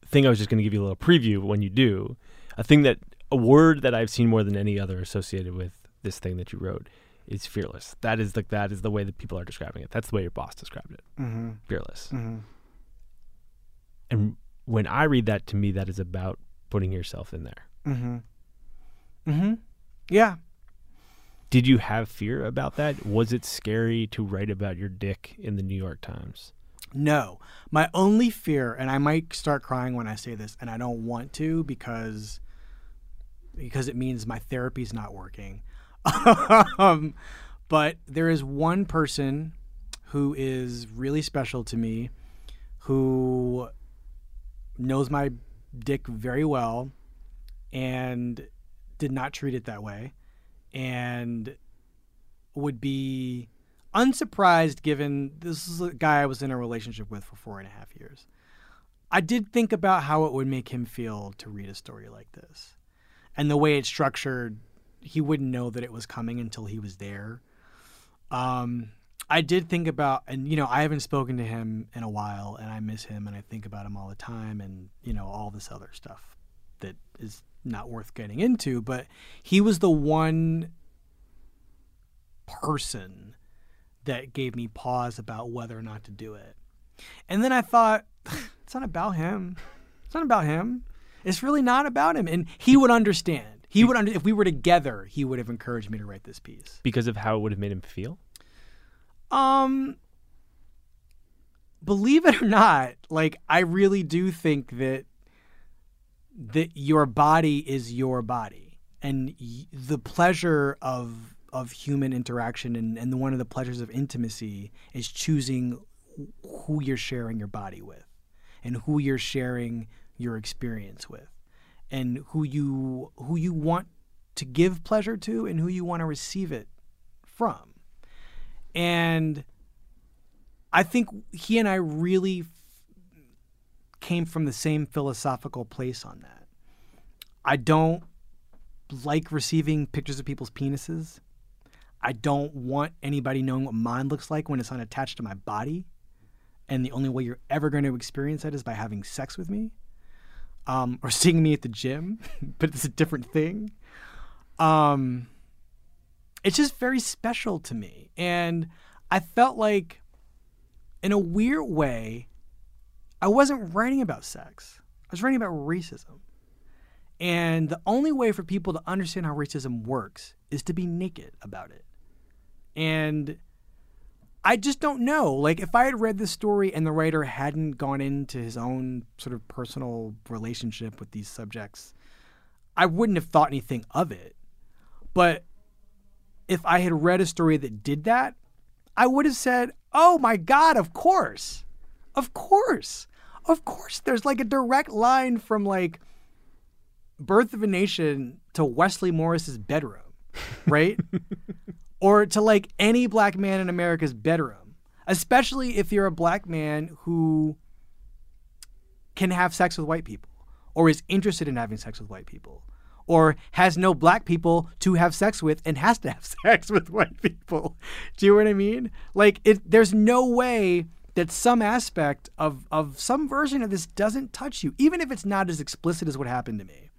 Speaker 1: thing I was just going to give you a little preview when you do, a thing that a word that I've seen more than any other associated with this thing that you wrote is fearless. That is the that is the way that people are describing it. That's the way your boss described it.
Speaker 4: mm-hmm.
Speaker 1: Fearless.
Speaker 4: Mm-hmm.
Speaker 1: And when I read that, to me, that is about putting yourself in there.
Speaker 4: Mm-hmm. Mm-hmm. Yeah.
Speaker 1: Did you have fear about that? Was it scary to write about your dick in the New York Times?
Speaker 4: No. My only fear, and I might start crying when I say this, and I don't want to because because it means my therapy's not working. [LAUGHS] um, but there is one person who is really special to me, who knows my dick very well, and did not treat it that way, and would be unsurprised given this is a guy I was in a relationship with for four and a half years. I did think about how it would make him feel to read a story like this. And the way it's structured, he wouldn't know that it was coming until he was there. Um, I did think about, and you know, I haven't spoken to him in a while, and I miss him, and I think about him all the time, and you know, all this other stuff that is not worth getting into. But he was the one person that gave me pause about whether or not to do it. And then I thought, it's not about him. It's not about him. It's really not about him. And he would understand. He would under if we were together, he would have encouraged me to write this piece.
Speaker 1: Because of how it would have made him feel?
Speaker 4: Um believe it or not, like I really do think that that your body is your body and y- the pleasure of of human interaction and, and one of the pleasures of intimacy is choosing who you're sharing your body with and who you're sharing your experience with and who you who you want to give pleasure to and who you want to receive it from and I think he and I really f- came from the same philosophical place on that. I don't like receiving pictures of people's penises. I don't want anybody knowing what mine looks like when it's unattached to my body. And the only way you're ever going to experience that is by having sex with me um, or seeing me at the gym, [LAUGHS] but it's a different thing. Um, it's just very special to me. And I felt like, in a weird way, I wasn't writing about sex. I was writing about racism. And the only way for people to understand how racism works is to be naked about it. And I just don't know. Like, if I had read this story and the writer hadn't gone into his own sort of personal relationship with these subjects, I wouldn't have thought anything of it. But if I had read a story that did that, I would have said, oh my God, of course. Of course. Of course. There's like a direct line from like Birth of a Nation to Wesley Morris's bedroom, right? [LAUGHS] or to like any black man in America's bedroom, especially if you're a black man who can have sex with white people or is interested in having sex with white people or has no black people to have sex with and has to have [LAUGHS] sex with white people. Do you know what I mean? Like it there's no way that some aspect of of some version of this doesn't touch you, even if it's not as explicit as what happened to me.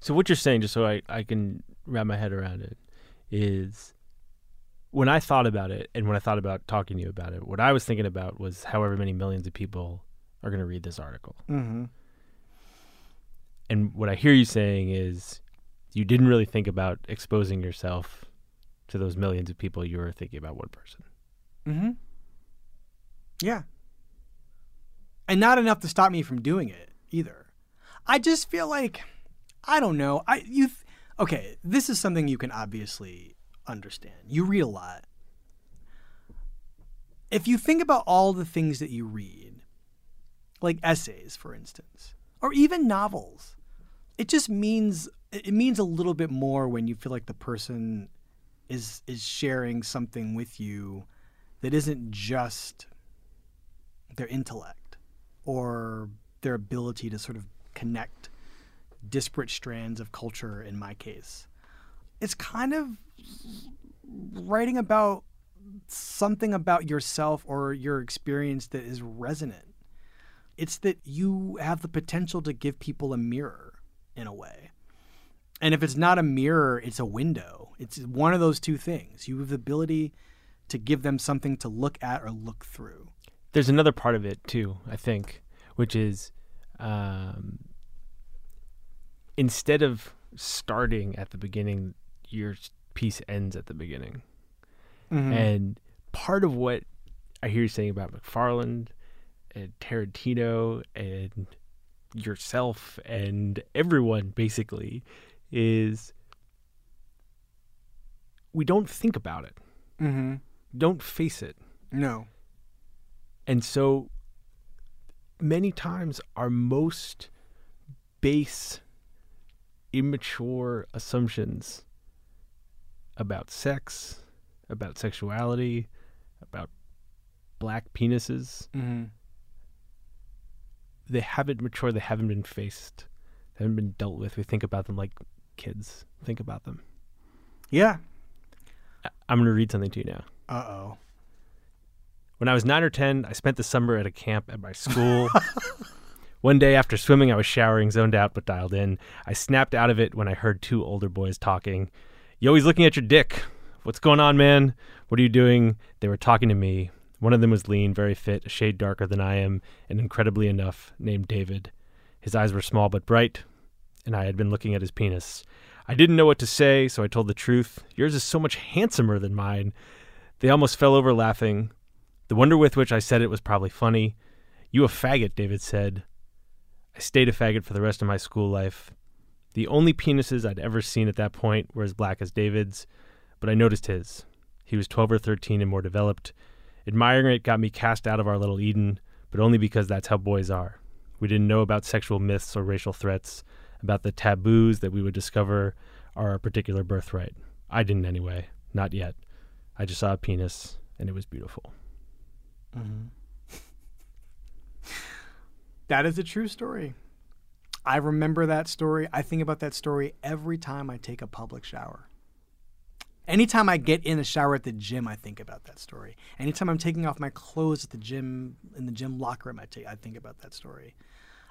Speaker 1: So what you're saying, just so I, I can wrap my head around it, is when I thought about it and when I thought about talking to you about it, what I was thinking about was however many millions of people are going to read this article.
Speaker 4: Mm-hmm.
Speaker 1: And what I hear you saying is you didn't really think about exposing yourself to those millions of people. You were thinking about one person.
Speaker 4: Mm-hmm. Yeah. And not enough to stop me from doing it either. I just feel like I don't know. I you th- okay, this is something you can obviously understand. You read a lot. If you think about all the things that you read, like essays for instance, or even novels, it just means it means a little bit more when you feel like the person is is sharing something with you that isn't just their intellect or their ability to sort of connect disparate strands of culture in my case. It's kind of writing about something about yourself or your experience that is resonant. It's that you have the potential to give people a mirror in a way. And if it's not a mirror, it's a window. It's one of those two things. You have the ability to give them something to look at or look through.
Speaker 1: There's another part of it too, I think, which is um, instead of starting at the beginning, your piece ends at the beginning. And part of what I hear you saying about MacFarlane and Tarantino and yourself and everyone basically is we don't think about it.
Speaker 4: Mm-hmm.
Speaker 1: Don't face it.
Speaker 4: No.
Speaker 1: And so many times our most base, immature assumptions about sex, about sexuality, about black penises,
Speaker 4: Mm-hmm.
Speaker 1: they haven't matured, they haven't been faced, they haven't been dealt with. We think about them like kids think about them.
Speaker 4: Yeah.
Speaker 1: I'm going to read something to you now.
Speaker 4: Uh oh.
Speaker 1: When I was nine or 10, I spent the summer at a camp at my school. [LAUGHS] One day after swimming, I was showering, zoned out but dialed in. I snapped out of it when I heard two older boys talking. Yo, he's looking at your dick. What's going on, man? What are you doing? They were talking to me. One of them was lean, very fit, a shade darker than I am, and incredibly enough, named David. His eyes were small but bright, and I had been looking at his penis. I didn't know what to say, so I told the truth. Yours is so much handsomer than mine. They almost fell over laughing. The wonder with which I said it was probably funny. You a faggot, David said. I stayed a faggot for the rest of my school life. The only penises I'd ever seen at that point were as black as David's, but I noticed his. He was 12 or 13 and more developed. Admiring it got me cast out of our little Eden, but only because that's how boys are. We didn't know about sexual myths or racial threats, about the taboos that we would discover are our particular birthright. I didn't anyway. Not yet. I just saw a penis, and it was beautiful. Mm-hmm. [LAUGHS]
Speaker 4: That is a true story. I remember that story. I think about that story every time I take a public shower. Anytime I get in a shower at the gym, I think about that story. Anytime I'm taking off my clothes at the gym, in the gym locker room, I, take, I think about that story.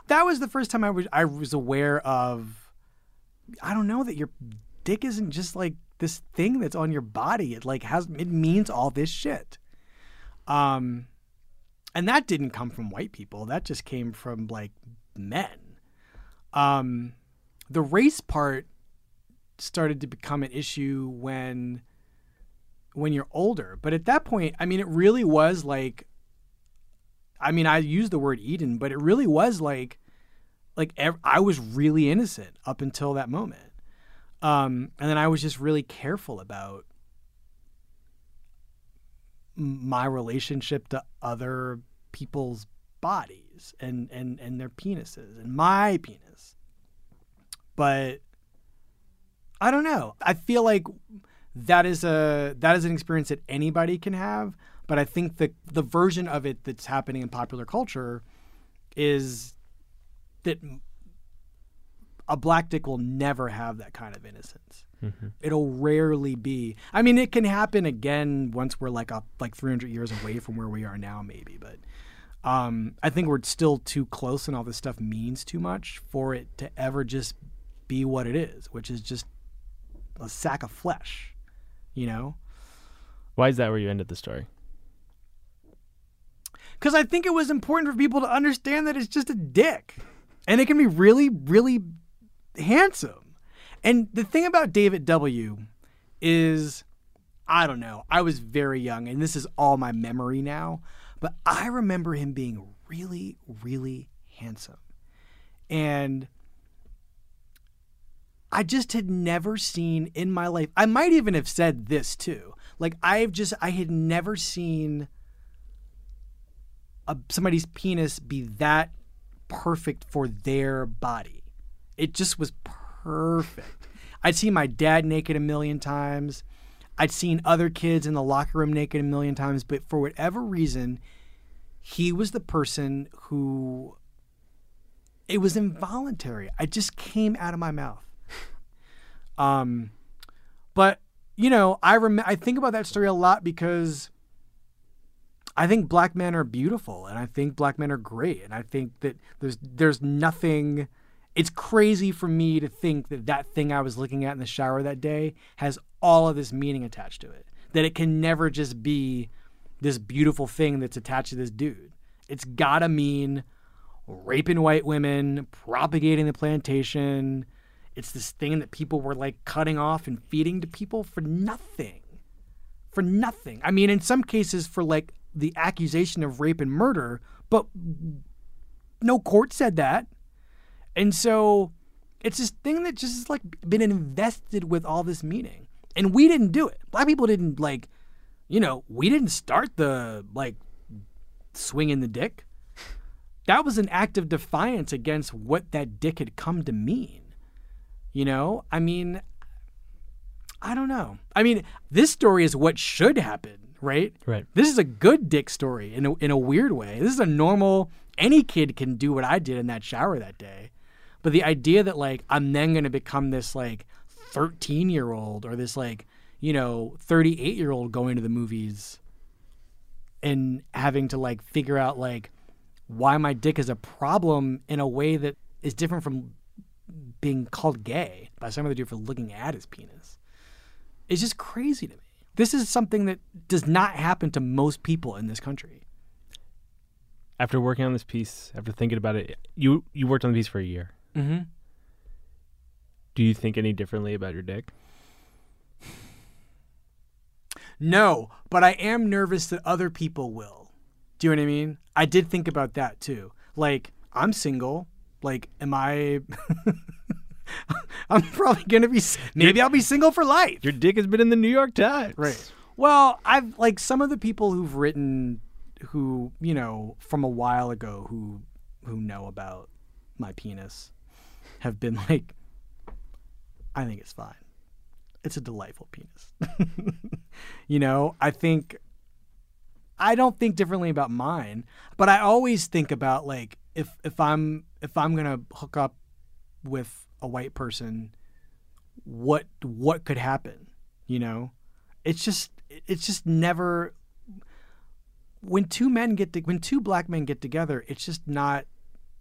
Speaker 4: That was the first time I was, I was aware of, I don't know, that your dick isn't just like this thing that's on your body. It like has, it means all this shit. Um, and that didn't come from white people. That just came from like men. Um, the race part started to become an issue when when you're older. But at that point, I mean, it really was like. I mean, I use the word Eden, but it really was like, like ev- I was really innocent up until that moment, um, and then I was just really careful about my relationship to other people's bodies and and and their penises and my penis but i don't know i feel like that is a that is an experience that anybody can have but i think the the version of it that's happening in popular culture is that a black dick will never have that kind of innocence. It'll rarely be. I mean, it can happen again once we're like up like 300 years away from where we are now, maybe. But um, I think we're still too close, and all this stuff means too much for it to ever just be what it is, which is just a sack of flesh. You know.
Speaker 1: Why is that where you ended the story?
Speaker 4: because I think it was important for people to understand that it's just a dick, and it can be really, really handsome. And the thing about David W. is, I don't know. I was very young, and this is all my memory now, but I remember him being really, really handsome, and. I just had never seen in my life. I might even have said this too. Like I've just I had never seen a, somebody's penis be that perfect for their body. It just was perfect. I'd seen my dad naked a million times. I'd seen other kids in the locker room naked a million times, but for whatever reason, he was the person who it was involuntary. I just came out of my mouth. Um, but you know, I rem- I think about that story a lot because I think black men are beautiful, and I think black men are great, and I think that there's there's nothing. It's crazy for me to think that that thing I was looking at in the shower that day has all of this meaning attached to it. That it can never just be this beautiful thing that's attached to this dude. It's gotta mean raping white women, propagating the plantation. It's this thing that people were like cutting off and feeding to people for nothing. For nothing. I mean, in some cases, for like the accusation of rape and murder, but no court said that. And so it's this thing that just has like been invested with all this meaning. And we didn't do it. Black people didn't like, you know, we didn't start the like swinging the dick. That was an act of defiance against what that dick had come to mean. You know, I mean, I don't know. I mean, this story is what should happen, right?
Speaker 1: Right.
Speaker 4: This is a good dick story in a, in a weird way. This is a normal, any kid can do what I did in that shower that day. But the idea that, like, I'm then going to become this, like, 13 year old or this, like, you know, 38 year old going to the movies and having to, like, figure out, like, why my dick is a problem in a way that is different from being called gay by some other dude for looking at his penis is just crazy to me. This is something that does not happen to most people in this country.
Speaker 1: After working on this piece, after thinking about it, you you worked on the piece for a year.
Speaker 4: Mm-hmm.
Speaker 1: Do you think any differently about your dick?
Speaker 4: No, but I am nervous that other people will. Do you know what I mean? I did think about that too. Like, I'm single. Like, am I. [LAUGHS] I'm probably going to be. Maybe I'll be single for life.
Speaker 1: Your dick has been in the New York Times.
Speaker 4: Right. Well, I've like some of the people who've written who, you know, from a while ago who who know about my penis have been like I think it's fine. It's a delightful penis. [LAUGHS] you know, I think I don't think differently about mine, but I always think about like if if I'm if I'm to hook up with a white person, what what could happen, you know? It's just it's just never when two men get to, when two black men get together, it's just not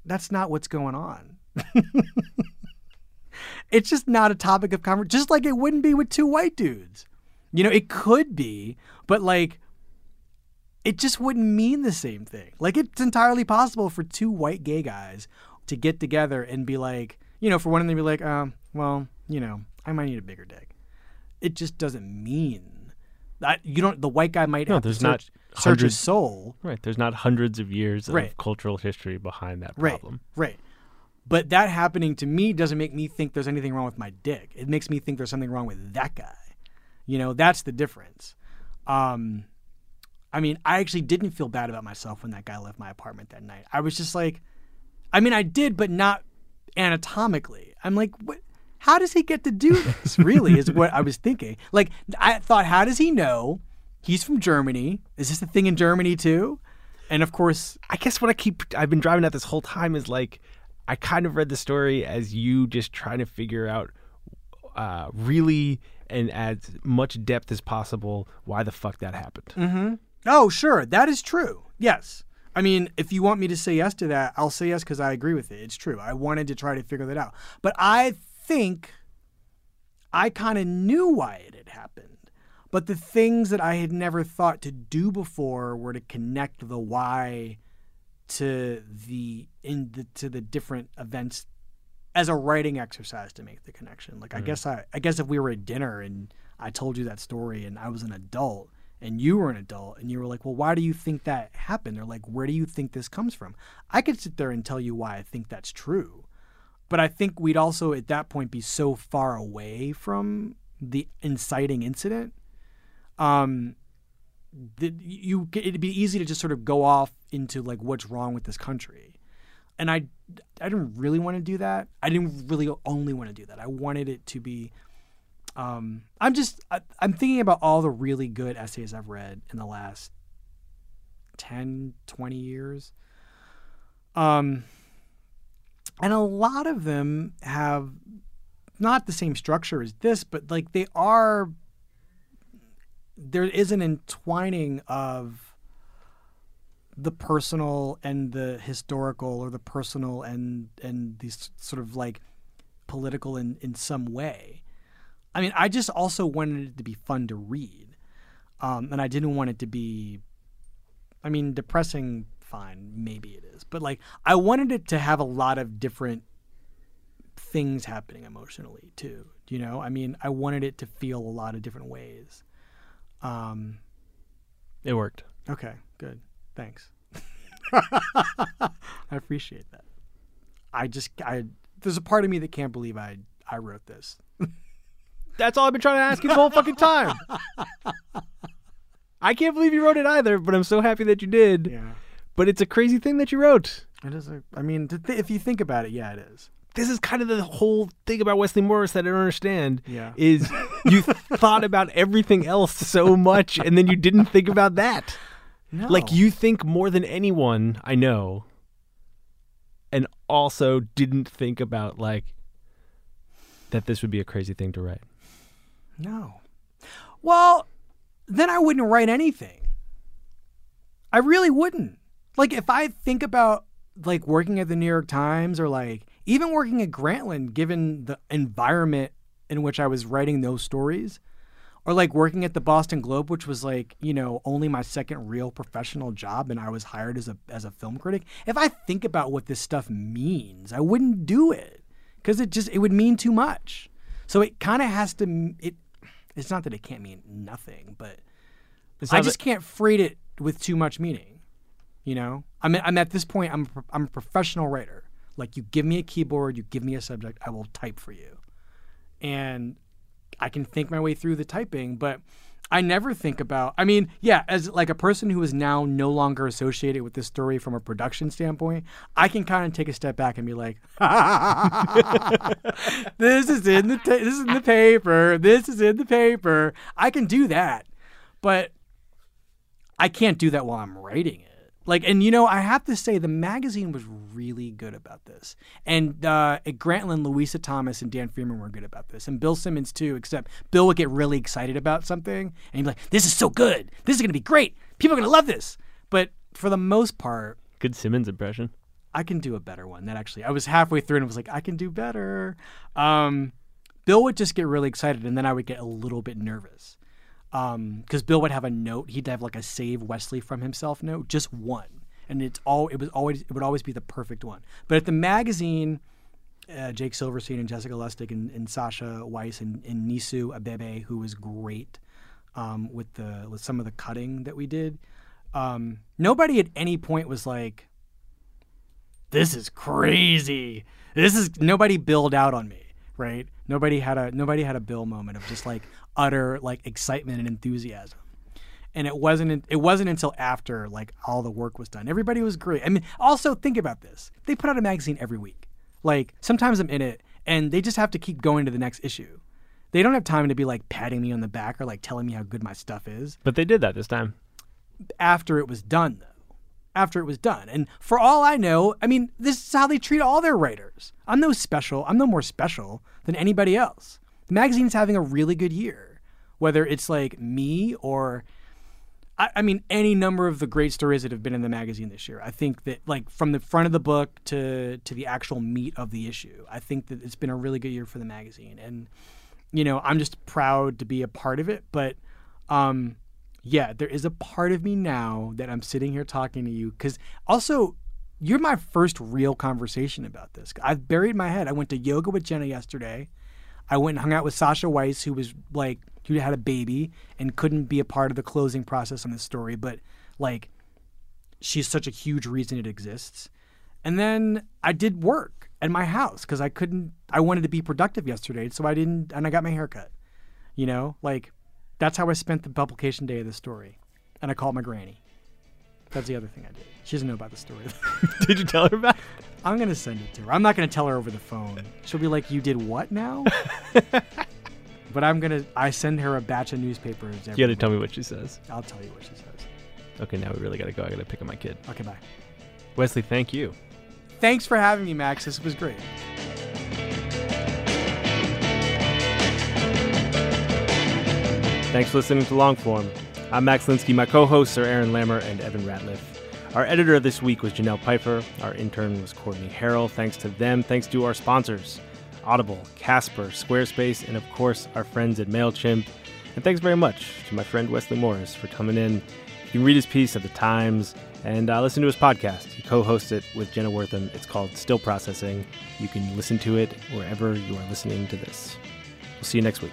Speaker 4: that's not what's going on. [LAUGHS] it's just not a topic of conversation, just like it wouldn't be with two white dudes. You know, it could be, but like it just wouldn't mean the same thing. Like it's entirely possible for two white gay guys to get together and be like, you know, for one of them to be like, um, well, you know, I might need a bigger dick. It just doesn't mean that you don't. The white guy might
Speaker 1: No,
Speaker 4: have to
Speaker 1: there's
Speaker 4: search,
Speaker 1: not
Speaker 4: search
Speaker 1: hundreds-
Speaker 4: his soul,
Speaker 1: Right. There's not hundreds of years of cultural history behind that
Speaker 4: right?
Speaker 1: problem.
Speaker 4: Right. But that happening to me doesn't make me think there's anything wrong with my dick. It makes me think there's something wrong with that guy. You know, that's the difference. Um, I mean, I actually didn't feel bad about myself when that guy left my apartment that night. I was just like, I mean, I did, but not anatomically. I'm like, what? How does he get to do this? [LAUGHS] Really, is what I was thinking. Like, I thought, how does he know he's from Germany? Is this a thing in Germany too? And of course,
Speaker 1: I guess what I keep I've been driving at this whole time is like I kind of read the story as you just trying to figure out uh, really and as much depth as possible why the fuck that happened.
Speaker 4: Oh, sure. That is true. Yes. I mean, if you want me to say yes to that, I'll say yes because I agree with it. It's true. I wanted to try to figure that out. But I think I kind of knew why it had happened. But the things that I had never thought to do before were to connect the why to the in the the different events as a writing exercise to make the connection. Like I guess I I guess if we were at dinner and I told you that story and I was an adult and you were an adult and you were like, "Well, why do you think that happened?" or like, "Where do you think this comes from?" I could sit there and tell you why I think that's true. But I think we'd also at that point be so far away from the inciting incident um that you it'd be easy to just sort of go off into like what's wrong with this country and i i didn't really want to do that. I didn't really only want to do that. I wanted it to be um i'm just I, i'm thinking about all the really good essays i've read in the last 10 20 years. Um and a lot of them have not the same structure as this but like they are there is an entwining of the personal and the historical or the personal and and these sort of like political in in some way i mean i just also wanted it to be fun to read um and i didn't want it to be i mean depressing fine maybe it is but like i wanted it to have a lot of different things happening emotionally too you know i mean i wanted it to feel a lot of different ways um
Speaker 1: It worked.
Speaker 4: Okay, good. Thanks. [LAUGHS] I appreciate that. I just I there's a part of me that can't believe I I wrote this. [LAUGHS]
Speaker 1: That's all I've been trying to ask you the whole fucking time. I can't believe you wrote it either, but I'm so happy that you did.
Speaker 4: Yeah.
Speaker 1: But it's a crazy thing that you wrote.
Speaker 4: It is a, I mean, to th- if you think about it, yeah, it is.
Speaker 1: This is kind of the whole thing about Wesley Morris that I don't understand.
Speaker 4: Yeah.
Speaker 1: Is you [LAUGHS] thought about everything else so much and then you didn't think about that.
Speaker 4: No.
Speaker 1: Like you think more than anyone I know and also didn't think about like that this would be a crazy thing to write.
Speaker 4: No. Well, then I wouldn't write anything. I really wouldn't. Like if I think about like working at the New York Times or like even working at Grantland given the environment in which I was writing those stories or like working at the Boston Globe which was like, you know, only my second real professional job and I was hired as a as a film critic. If I think about what this stuff means, I wouldn't do it cuz it just it would mean too much. So it kind of has to it it's not that it can't mean nothing, but I just can't freight it with too much meaning. You know, I'm I'm at this point. I'm I'm a professional writer. Like you give me a keyboard, you give me a subject, I will type for you, and I can think my way through the typing. But I never think about. I mean, yeah, as like a person who is now no longer associated with this story from a production standpoint, I can kind of take a step back and be like, [LAUGHS] "This is in the ta- this is in the paper. This is in the paper." I can do that, but I can't do that while I'm writing it. Like, and you know, I have to say the magazine was really good about this. And uh, at Grantland, Louisa Thomas and Dan Fierman were good about this, and Bill Simmons too. Except Bill would get really excited about something, and he'd be like, "This is so good. This is going to be great. People are going to love this." But for the most part,
Speaker 1: good Simmons impression.
Speaker 4: I can do a better one. That actually, I was halfway through and was like, I can do better. Um, Bill would just get really excited, and then I would get a little bit nervous because Bill would have a note. He'd have like a save Wesley from himself note, just one, and it's all. It was always. It would always be the perfect one. But at the magazine, uh, Jake Silverstein and Jessica Lustig and, and Sasha Weiss and, and Nitsuh Abebe, who was great um, with the with some of the cutting that we did. Um, nobody at any point was like, "This is crazy. This is nobody billed out on me." Right? Nobody had a nobody had a bill moment of just like utter like excitement and enthusiasm. And it wasn't it wasn't until after like all the work was done. Everybody was great. I mean also think about this. They put out a magazine every week. Like sometimes i'm in it and they just have to keep going to the next issue. They don't have time to be like patting me on the back or like telling me how good my stuff is.
Speaker 1: But they did that this time.
Speaker 4: after it was done though after it was done. And for all I know, I mean, this is how they treat all their writers. I'm no special. I'm no more special than anybody else. The magazine's having a really good year, whether it's like me or I, I mean, any number of the great stories that have been in the magazine this year. I think that, like, from the front of the book to to the actual meat of the issue, I think that it's been a really good year for the magazine, and you know, I'm just proud to be a part of it. But, um, yeah, there is a part of me now that I'm sitting here talking to you because also you're my first real conversation about this. I've buried my head. I went to yoga with Jenna yesterday. I went and hung out with Sasha Weiss, who was like who had a baby and couldn't be a part of the closing process on this story, but like she's such a huge reason it exists. And then I did work at my house because I couldn't. I wanted to be productive yesterday, so I didn't, and I got my hair cut. You know, like that's how I spent the publication day of the story, and I called my granny. That's the other thing I did. She doesn't know about the story. [LAUGHS]
Speaker 1: Did you tell her about? it?
Speaker 4: I'm gonna send it to her. I'm not gonna tell her over the phone. She'll be like, "You did what now?" [LAUGHS] but I'm gonna. I send her a batch of newspapers. Every
Speaker 1: You got to tell me what she says.
Speaker 4: I'll tell you what she says.
Speaker 1: Okay, now we really got to go. I got to pick up my kid.
Speaker 4: Okay, bye.
Speaker 1: Wesley, thank you.
Speaker 4: Thanks for having me, Max. This was great.
Speaker 1: Thanks for listening to Longform. I'm Max Linsky. My co-hosts are Aaron Lammer and Evan Ratliff. Our editor this week was Janelle Pfeiffer. Our intern was Courtney Harrell. Thanks to them. Thanks to our sponsors, Audible, Casper, Squarespace, and of course our friends at MailChimp. And thanks very much to my friend Wesley Morris for coming in. You can read his piece at the Times and uh, listen to his podcast. He co-hosts it with Jenna Wortham. It's called Still Processing. You can listen to it wherever you are listening to this. We'll see you next week.